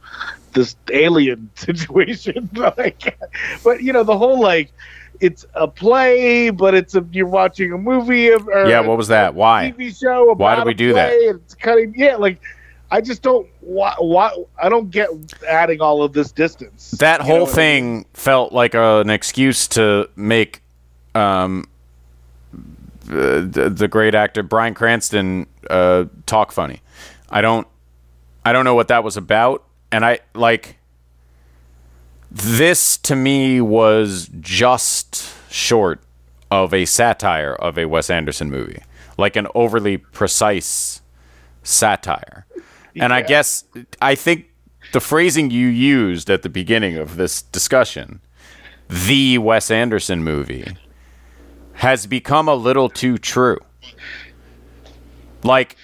this alien situation. like, but you know the whole like it's a play, but it's a you're watching a movie of or Yeah. What was that? Why? TV show. About Why did we do that? It's cutting. yeah, like. I just don't. Why, why? I don't get adding all of this distance. That whole know I mean? thing felt like a, an excuse to make um, uh, the, the great actor Bryan Cranston uh, talk funny. I don't, I don't know what that was about, and I like this to me was just short of a satire of a Wes Anderson movie, like an overly precise satire. And I guess I think the phrasing you used at the beginning of this discussion, the Wes Anderson movie, has become a little too true. Like,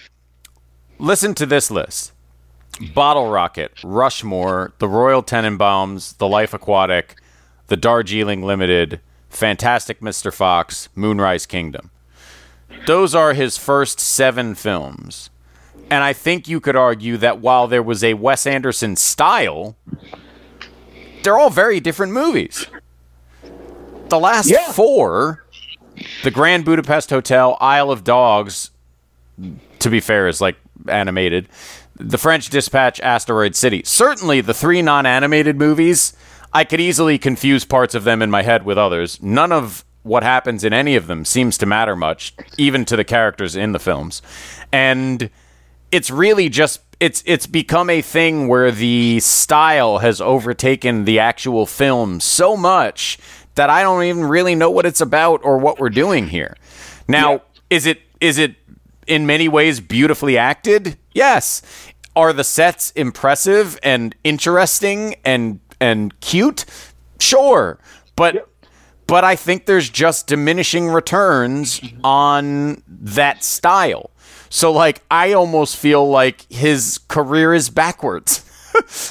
listen to this list Bottle Rocket, Rushmore, The Royal Tenenbaums, The Life Aquatic, The Darjeeling Limited, Fantastic Mr. Fox, Moonrise Kingdom. Those are his first seven films. And I think you could argue that while there was a Wes Anderson style, they're all very different movies. The last Yeah. four, The Grand Budapest Hotel, Isle of Dogs, to be fair, is like animated. The French Dispatch, Asteroid City. Certainly, the three non animated movies, I could easily confuse parts of them in my head with others. None of what happens in any of them seems to matter much, even to the characters in the films. And it's really just it's it's become a thing where the style has overtaken the actual film so much that I don't even really know what it's about or what we're doing here. Now, is it is it in many ways beautifully acted? Yes. Are the sets impressive and interesting and and cute? Sure. But but I think there's just diminishing returns on that style. So like I almost feel like his career is backwards.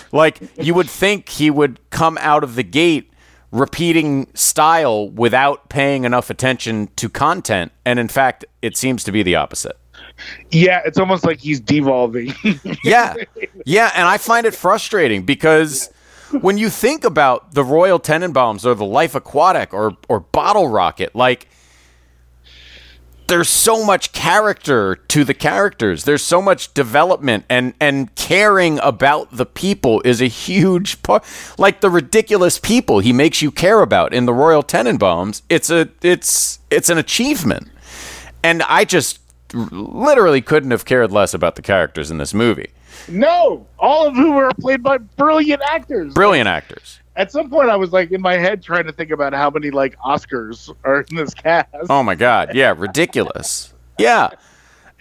like you would think he would come out of the gate repeating style without paying enough attention to content and in fact it seems to be the opposite. Yeah, it's almost like he's devolving. Yeah. Yeah, and I find it frustrating because when you think about the Royal Tenenbaums or the Life Aquatic or or Bottle Rocket, like there's so much character to the characters. There's so much development and and caring about the people is a huge part. Like the ridiculous people he makes you care about in the Royal Tenenbaums, it's a it's it's an achievement. And I just literally couldn't have cared less about the characters in this movie. no, all of whom are played by brilliant actors. Brilliant actors. At some point, I was like in my head trying to think about how many like Oscars are in this cast. Oh my god, yeah, ridiculous. Yeah.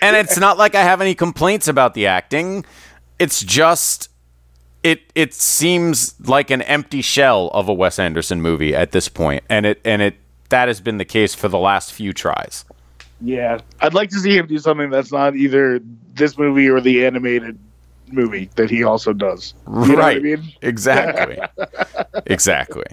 And it's not like I have any complaints about the acting. It's just it it seems like an empty shell of a Wes Anderson movie at this. And it and it that has been the case for the last few tries. Yeah, I'd like to see him do something that's not either this movie or the animated movie that he also does. You know what I right. mean? Exactly. exactly.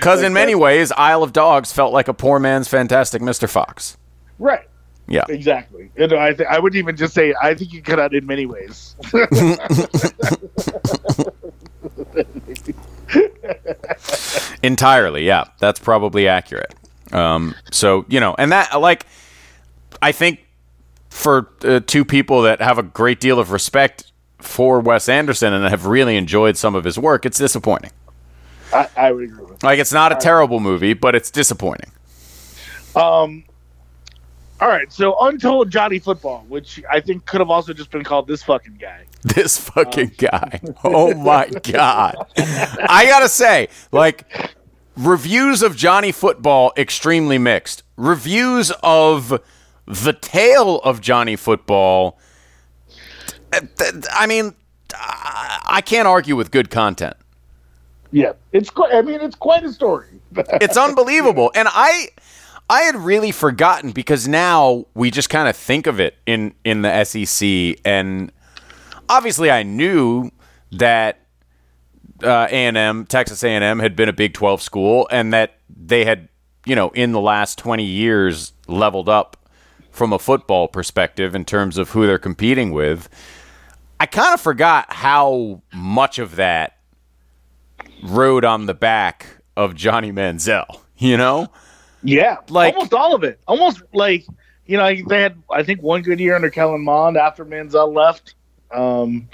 Cuz in many ways Isle of Dogs felt like a poor man's fantastic Mr. Fox. Right. Yeah. Exactly. And I, th- I would even just say I think you cut out in many ways. entirely yeah that's probably accurate um, so you know and that like i think for uh, two people that have a great deal of respect for wes anderson and have really enjoyed some of his work it's disappointing I, I would agree with. like it's not a terrible movie but it's disappointing Um. All right, so Untold Johnny Football, which I think could have also just been called this fucking guy. this fucking guy oh my god i gotta say like reviews of johnny football extremely mixed reviews of the tale of Johnny Football. uh, I mean, I can't argue with good content. Yeah, it's quite. I mean, it's quite a story. It's unbelievable. And I I had really forgotten because now we just kind of think of it in in the SEC and obviously I knew that uh, A&M, Texas A&M had been a Big 12 school and that they had, you know, in the last 20 years leveled up from a football perspective in terms of who they're competing with. I kind of forgot how much of that rode on the back of Johnny Manziel, you know? Yeah, Like- almost all of it. Almost like you know they had I think one good year under Kellen Mond after Manziel left. Um,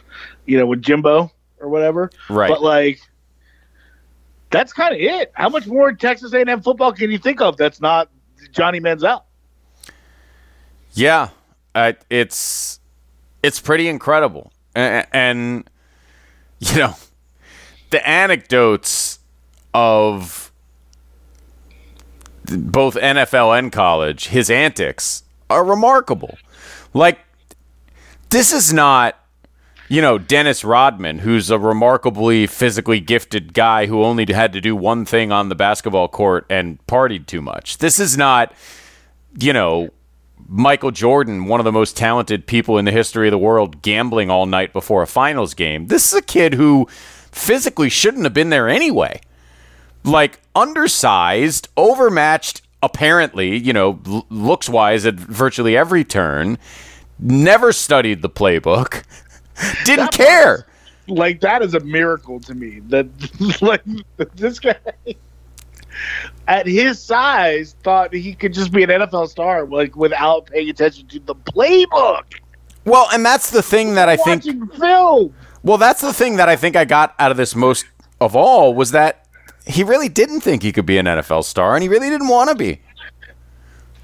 you know with Jimbo or whatever. Right. But like that's kind of it. How much more Texas A&M football can you think of that's not Johnny Manziel? Yeah, it's it's pretty incredible, and, and you know the anecdotes of both NFL and college, his antics are remarkable. Like this is not you know, Dennis Rodman, who's a remarkably physically gifted guy who only had to do one thing on the basketball court and partied too much. This is not, you know, Michael Jordan, one of the most talented people in the history of the world, gambling all night before a finals game. This is a kid who physically shouldn't have been there anyway. Like, undersized, overmatched, apparently, you know, l- looks wise at virtually every turn, never studied the playbook, didn't care. Like that is a miracle to me. That like this guy at his size thought he could just be an NFL star, like without paying attention to the playbook. Well, and that's the thing that I think. Film. Well, that's the thing that I think I got out of this most of all was that he really didn't think he could be an NFL star, and he really didn't want to be.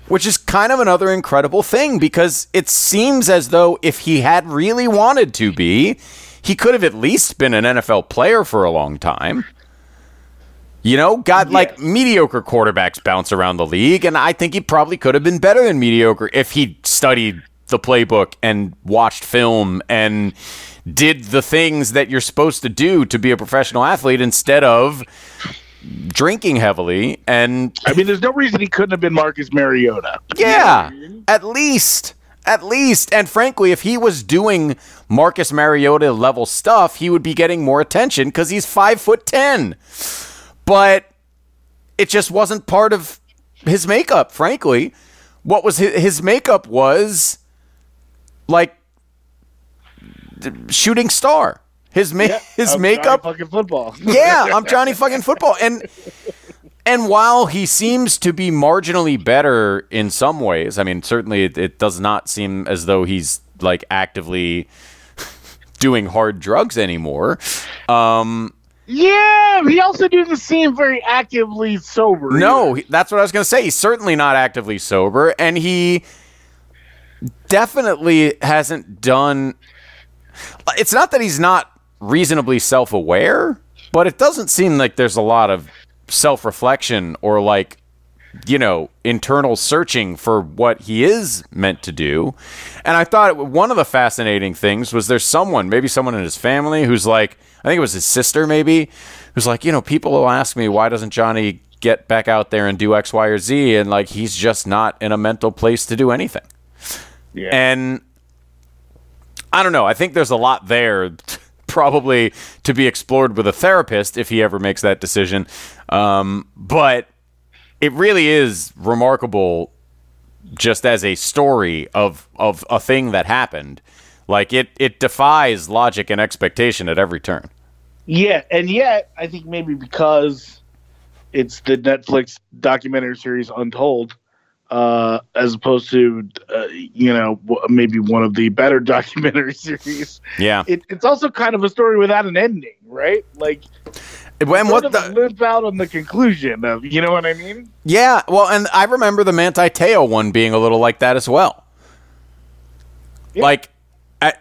Which is kind of another incredible thing because it seems as though if he had really wanted to be, he could have at least been an NFL player for a long time. You know, got like mediocre quarterbacks bounce around the league, and I think he probably could have been better than mediocre if he studied the playbook and watched film and did the things that you're supposed to do to be a professional athlete instead of drinking heavily and I mean, there's no reason he couldn't have been Marcus Mariota. yeah, at least. At least. And frankly, if he was doing Marcus Mariota level stuff, he would be getting more attention because he's five foot ten. But it just wasn't part of his makeup, frankly. What was his, his makeup was like shooting star. His ma- his Of makeup Johnny fucking football. yeah, I'm Johnny fucking football. And and while he seems to be marginally better in some ways, I mean, certainly it, it does not seem as though he's like actively doing hard drugs anymore. Um, Yeah, he also didn't seem very actively sober. no, either. that's what I was going to say. He's certainly not actively sober, and he definitely hasn't done. It's not that he's not reasonably self aware, but it doesn't seem like there's a lot of self reflection or like, you know, internal searching for what he is meant to do. And I thought one of the fascinating things was there's someone, maybe someone in his family, who's like, I think it was his sister, maybe, who's like, you know, people will ask me, why doesn't Johnny get back out there and do X, Y, or Z? And like, he's just not in a mental place to do anything. Yeah. And I don't know. I think there's a lot there, t- probably to be explored with a therapist if he ever makes that decision. Um, but it really is remarkable, just as a story of of a thing that happened. Like it, it defies logic and expectation at every turn. Yeah, and yet I think maybe because it's the Netflix documentary series Untold, uh, as opposed to uh, you know maybe one of the better documentary series. Yeah. It, it's also kind of a story without an ending, right? Like And what the, limp out on the conclusion of you know what I mean? yeah, well, and I remember the Manti Te'o one being a little like that as well. Like, I,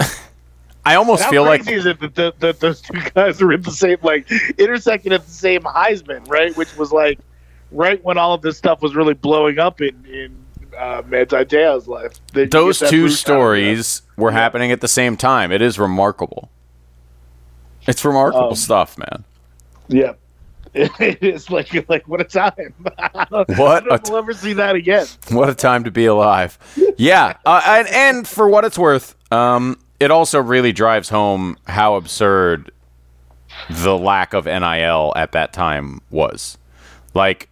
I almost feel like crazy is it that, the, that those two guys are in the same like intersecting at the same Heisman, right? Which was like right when all of this stuff was really blowing up in in uh, Manti Te'o's life. Those two stories were happening at the same time. It is remarkable. It's remarkable Um, stuff, man. Yeah. it's like like what a time. What I don't a t- we'll ever see that again. What a time to be alive. Yeah, uh, and, and for what it's worth, um, it also really drives home how absurd the lack of NIL at that time was. Like,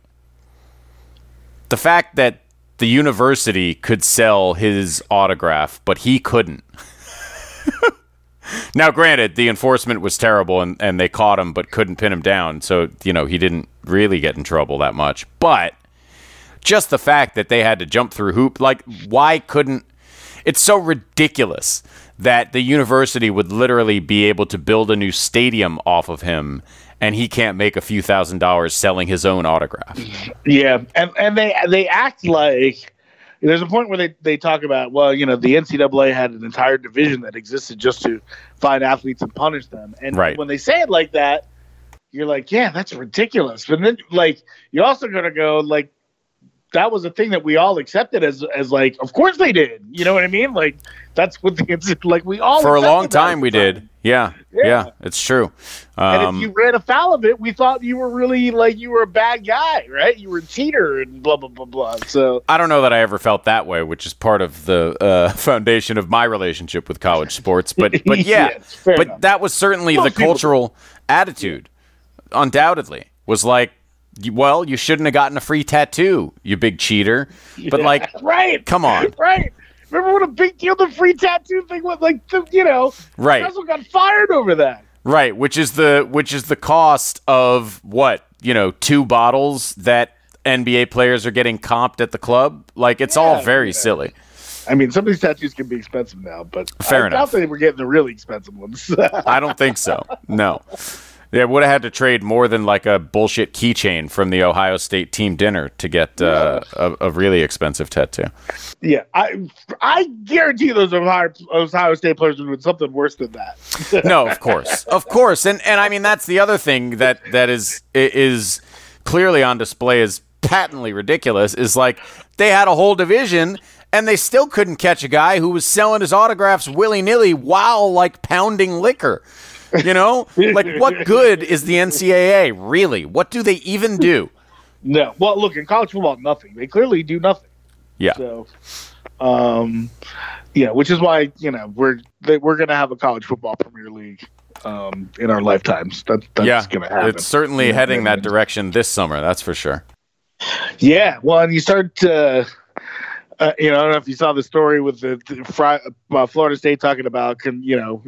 the fact that the university could sell his autograph, but he couldn't. Now, granted, the enforcement was terrible and, and they caught him but couldn't pin him down. So, you know, he didn't really get in trouble that much. But just the fact that they had to jump through hoop like why couldn't it's so ridiculous that the university would literally be able to build a new stadium off of him and he can't make a few thousand dollars selling his own autograph Yeah, and and they they act like there's a point where they, they talk about well, you know, the NCAA had an entire division that existed just to find athletes and punish them, and Right. when they say it like that, you're like, yeah, that's ridiculous. But then like you're also gonna go like that was a thing that we all accepted as as like, of course they did. You know what I mean? Like that's what the like we all for a long time we time. did yeah yeah, Yeah. it's true And um, if you ran afoul of it, we thought you were really like you were a bad guy, right? You were a cheater and blah blah blah blah. So I don't know that I ever felt that way, which is part of the uh, foundation of my relationship with college sports. But but yeah, Yes, but enough. that was certainly Most the cultural attitude. Undoubtedly, was like, well, you shouldn't have gotten a free tattoo, you big cheater. But like, right, come on. right. Remember what a big deal the free tattoo thing was? Like, the, you know, Right. Russell got fired over that. right, which is the which is the cost of what you know, two bottles that NBA players are getting comped at the club. Like, it's all very yeah. silly. I mean, some of these tattoos can be expensive now, but Fair I enough. doubt they were getting the really expensive ones. I don't think so. No. They would have had to trade more than like a bullshit keychain from the Ohio State team dinner to get uh, a, a really expensive tattoo. yeah, I I guarantee those Ohio, Ohio State players would do something worse than that. No, of course, of course, and and I mean that's the other thing that that is is clearly on display is patently ridiculous is like they had a whole division and they still couldn't catch a guy who was selling his autographs willy nilly while like pounding liquor. You know, like what good is the NCAA really? What do they even do? no, well, look in college football, nothing. They clearly do nothing. Yeah. So, um, yeah, which is why you know we're they, we're gonna have a college football Premier League um, in our lifetimes. That, that's yeah, gonna happen. it's certainly heading that direction this summer. That's for sure. Yeah, well, and you start to, uh, you know, I don't know if you saw the story with the, the Fri- uh, Florida State talking about, con, you know,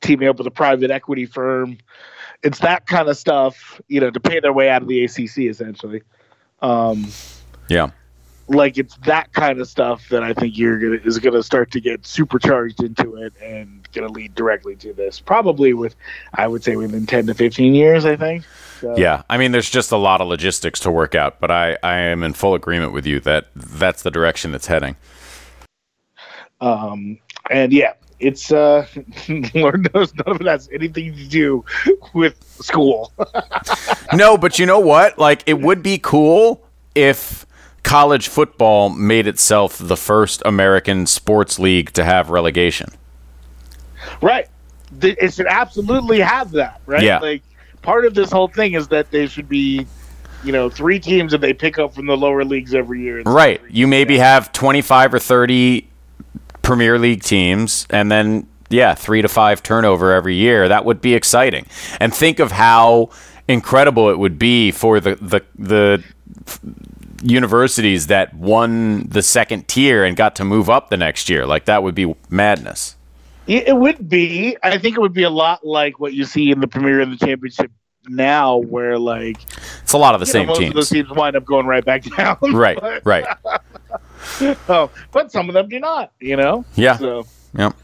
teaming up with a private equity firm. It's that kind of stuff, you know, to pay their way out of the ACC, essentially. Um, Yeah. like it's that kind of stuff that I think you're gonna is gonna start to get supercharged into it and gonna lead directly to this. Probably with, I would say, within ten to fifteen years. I think. So, Yeah, I mean, there's just a lot of logistics to work out, but I, I am in full agreement with you that that's the direction it's heading. Um, and yeah, it's uh, Lord knows none of it has anything to do with school. No, but you know what? Like, it would be cool if college football made itself the first American sports league to have relegation. right. It should absolutely have that, right? Yeah. Like part of this whole thing is that they should be, you know, three teams that they pick up from the lower leagues every year. Right. You maybe have 25 or 30 Premier League teams, and then, yeah, three to five turnover every year. That would be exciting. And think of how incredible it would be for the, the, the universities that won the second tier and got to move up the next year. Like, that would be madness. It, would be. I think it would be a lot like what you see in the Premier and the Championship now, where like It's a lot of the you know, same most teams. of those teams wind up going right back down. Right, but, right. oh, but some of them do not. You know. Yeah. So. Yep.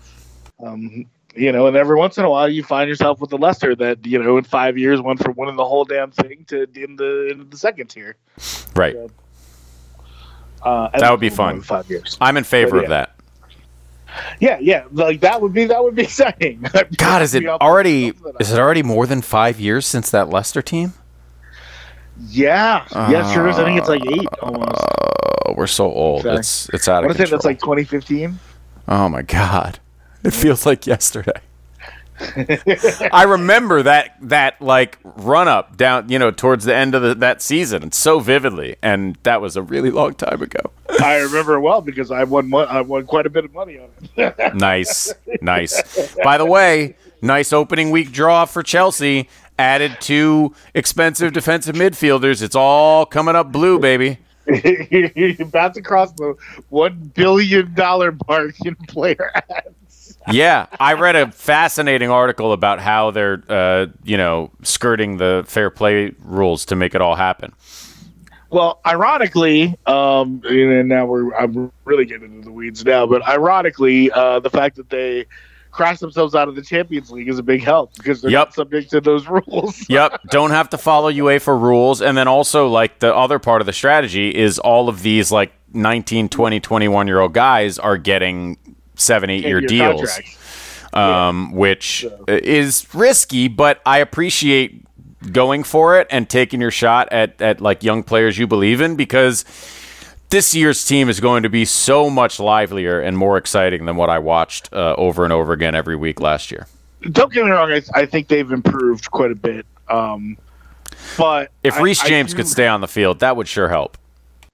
Um, you know, and every once in a while you find yourself with a Leicester that you know in five years went from winning the whole damn thing to in the in the second tier. Right. Uh, That would be fun. Five years. I'm in favor But, of that. Yeah, yeah, like that would be that would be exciting. God, is it already up for that. is it already more than five years since that Leicester team? Yeah, yeah, sure is. I think it's like eight uh, almost. Oh, we're so old. Sorry. It's it's out I of want to say that's like 2015. oh my god, it feels like yesterday. I remember that that like run up down, you know, towards the end of the, that season so vividly, and that was a really long time ago. I remember it well because I won. I won quite a bit of money on it. Nice, nice. By the way, nice opening week draw for Chelsea. Added two expensive defensive midfielders. It's all coming up blue, baby. You're about to cross the one billion dollar mark in player ads. Yeah, I read a fascinating article about how they're, uh, you know, skirting the fair play rules to make it all happen. Well, ironically, um, and now we're I'm really getting into the weeds now, but ironically, uh, the fact that they crashed themselves out of the Champions League is a big help because they're Yep. not subject to those rules. Yep, don't have to follow UEFA rules. And then also, like, the other part of the strategy is all of these, like, 19, 20, 21 year old guys are getting seven, eight year deals. um, which is risky, but I appreciate going for it and taking your shot at, at like young players you believe in because this year's team is going to be so much livelier and more exciting than what I watched uh, over and over again every week last year. Don't get me wrong, I, I think they've improved quite a bit. Um, but If Reece James do- could stay on the field, that would sure help.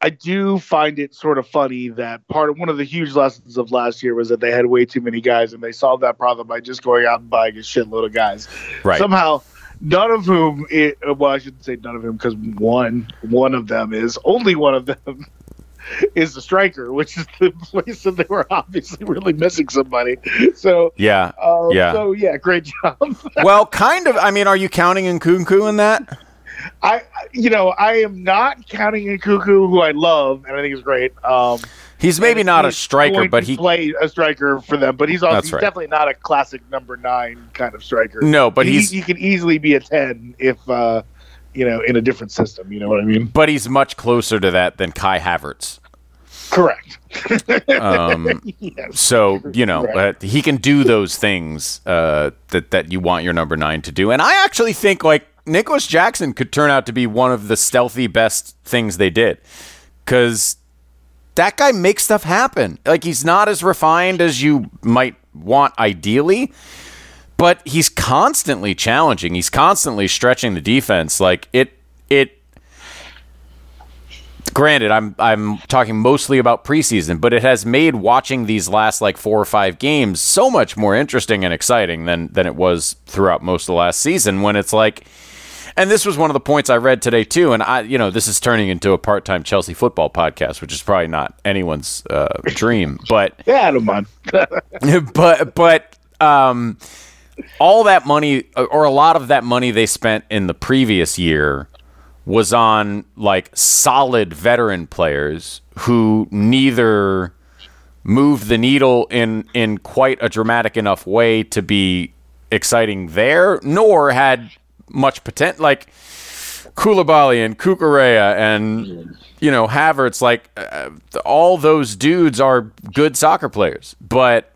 I do find it sort of funny that part of one of the huge lessons of last year was that they had way too many guys, and they solved that problem by just going out and buying a shitload of guys. Right. Somehow, none of whom, it, well, I shouldn't say none of them because one, one of them is only one of them is the striker, which is the place that they were obviously really missing somebody. So, Yeah. um, Yeah. so yeah, great job. well, kind of. I mean, are you counting in Nkunku in that? I, you know, I am not counting in Nkunku, who I love and I think is great. Um, He's maybe not a striker, but he play a striker for them. But he's also he's right. definitely not a classic number nine kind of striker. No, but he, he's- he can easily be a ten if uh, you know in a different system. You know what I mean? but he's much closer to that than Kai Havertz. Correct. Um, yes. So you know Right. uh, he can do those things uh, that that you want your number nine to do, and I actually think like Nicolas Jackson could turn out to be one of the stealthy best things they did, because that guy makes stuff happen. Like he's not as refined as you might want ideally, but he's constantly challenging. He's constantly stretching the defense. Like it it granted i'm i'm talking mostly about preseason but it has made watching these last like four or five games so much more interesting and exciting than than it was throughout most of the last season when it's like and this was one of the points I read today too. And I, you know, this is turning into a part-time Chelsea football podcast, which is probably not anyone's uh, dream. But Yeah, I don't mind. but but um, all that money or a lot of that money they spent in the previous year was on like solid veteran players who neither moved the needle in in quite a dramatic enough way to be exciting there, nor had much potential like Koulibaly and Cucurella and you know Havertz. Like uh, all those dudes are good soccer players, but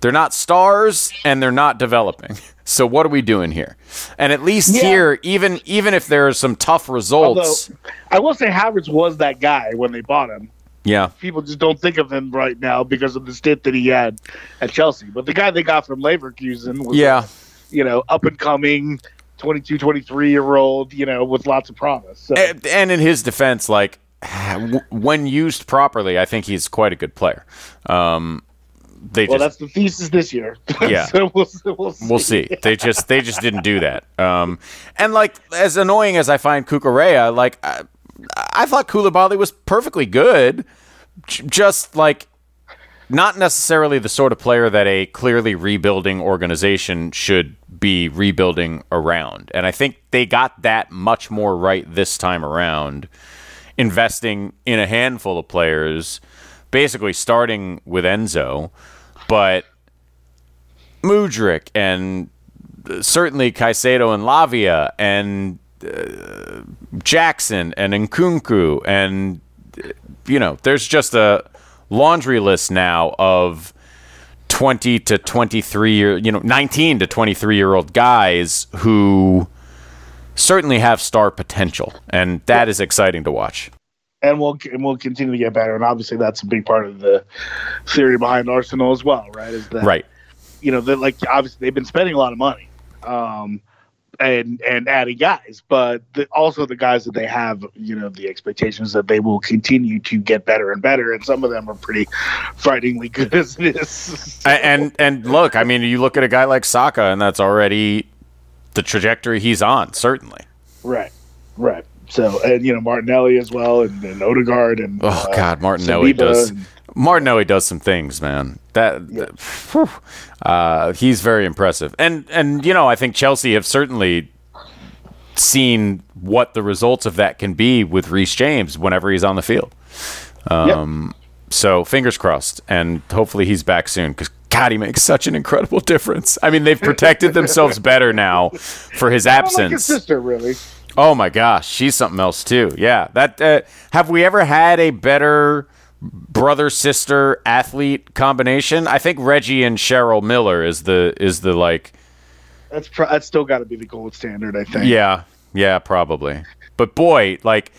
they're not stars and they're not developing. So what are we doing here? And at least Yeah. here, even even if there are some tough Although results, I will say Havertz was that guy when they bought him. yeah, People just don't think of him right now because of the stint that he had at Chelsea. But the guy they got from Leverkusen was, yeah, you know, up and coming, 22, 23 year old, you know, with lots of promise. So. and, and in his defense, like when used properly, I think he's quite a good player. Um, they Well, just that's the thesis this year. Yeah. so we'll, we'll see. We'll see. They just they just didn't do that. Um, and like as annoying as I find Cucurella, like I, I thought Koulibaly was perfectly good, J- just like not necessarily the sort of player that a clearly rebuilding organization should be rebuilding around. And I think they got that much more right this time around, investing in a handful of players, basically starting with Enzo, but Mudryk and uh, certainly Caicedo and Lavia and uh, Jackson and Nkunku and uh, you know there's just a laundry list now of 20 to 23 year you know 19 to 23 year old guys who certainly have star potential and that is exciting to watch. and we'll and we'll continue to get better. And obviously, that's a big part of the theory behind Arsenal as well, right? Is that Right. you know that like obviously they've been spending a lot of money, um, and and adding guys, but the, also the guys that they have, you know, the expectations that they will continue to get better and better, and some of them are pretty frighteningly good as it is. A- and and look, I mean, you look at a guy like Saka, and that's already the trajectory he's on. Certainly. right, right. So and you know Martinelli as well, and, and Odegaard, and Oh uh, God, Martinelli Saliba does. and- Martinelli does some things, man. That, that- uh, he's very impressive, and and you know I think Chelsea have certainly seen what the results of that can be with Reece James whenever he's on the field. Um, So fingers crossed, and hopefully he's back soon because God, he makes such an incredible difference. I mean, they've protected themselves better now for his don't like his absence. sister really. Oh my gosh, she's something else too. Yeah, that uh, have we ever had a better brother sister athlete combination? I think Reggie and Cheryl Miller is the is the like That's pro- that's still got to be the gold standard, I think. yeah yeah probably. But boy, like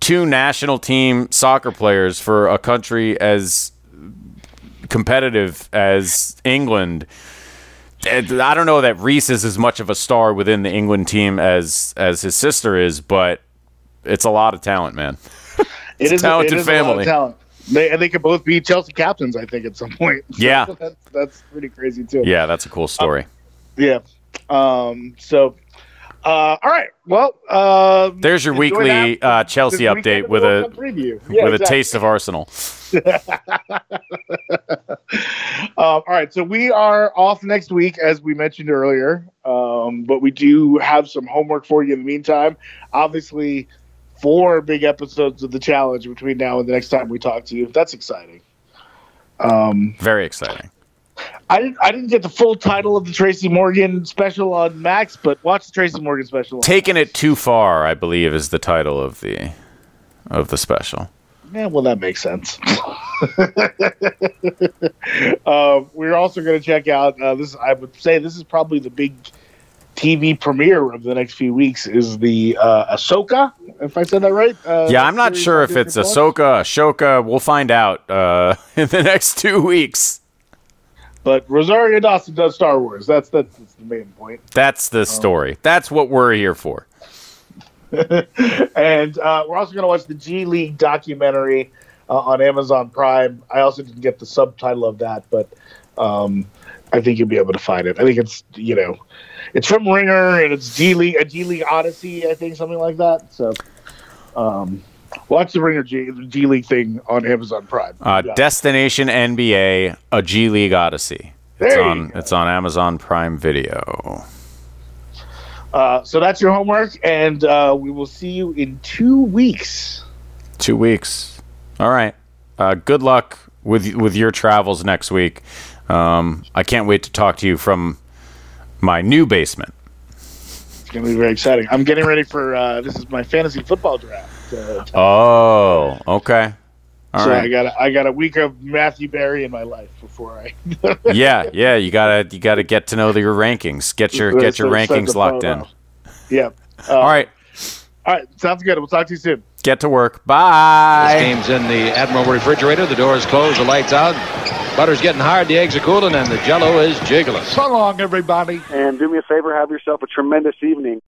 two national team soccer players for a country as competitive as England. I don't know that Reece is as much of a star within the England team as as his sister is, but it's a lot of talent, man. It's a is talented it is a lot of family. talent. They and they could both be Chelsea captains, I think, at some point. So Yeah. that's, that's pretty crazy too. Yeah, that's a cool story. Yeah. Um. So, uh. All right. Well. Um. There's your weekly uh, Chelsea update with a preview. Yeah, with a taste of Arsenal. Um, all right, so we are off next week, as we mentioned earlier, um, but we do have some homework for you in the meantime. Obviously, four big episodes of the challenge between now and the next time we talk to you. That's exciting. Um, Very exciting. I didn't. I didn't get the full title of the Tracy Morgan special on Max, but watch the Tracy Morgan special. Taking it too far, I believe, is the title of the of the special. Yeah, well, that makes sense. uh, we're also going to check out uh, this. I would say this is probably the big TV premiere of the next few weeks. Is the uh, Ahsoka? If I said that right? Uh, Yeah, I'm not sure if it's? Ahsoka, Ashoka. We'll find out uh, in the next two weeks. but Rosario Dawson does Star Wars. That's that's, that's the main point. That's the story. That's what we're here for. and uh, we're also going to watch the G League documentary uh, on Amazon Prime. I also didn't get the subtitle of that, but um, I think you'll be able to find it. I think it's you know, it's from Ringer and it's G League, a G League Odyssey, I think something like that. So, um, watch the Ringer G, G League thing on Amazon Prime. Uh, Yeah. Destination NBA, a G League Odyssey. It's There on it's on Amazon Prime Video. Uh, so that's your homework, and uh, we will see you in two weeks. Two weeks. All right. Uh, good luck with with your travels next week. Um, I can't wait to talk to you from my new basement. It's going to be very exciting. I'm getting ready for uh, this is my fantasy football draft. Uh, Oh, okay. All so right. I got I got a week of Matthew Berry in my life before I yeah, yeah. You gotta you gotta get to know your rankings. Get your get your Set- set rankings locked in. up. Yeah. Uh, All right. All right. Sounds good. We'll talk to you soon. Get to work. Bye. This game's in the Admiral refrigerator. The door is closed. The lights out. Butter's getting hard. The eggs are cooling, and the Jello is jiggling. So long, everybody. And do me a favor, have yourself a tremendous evening.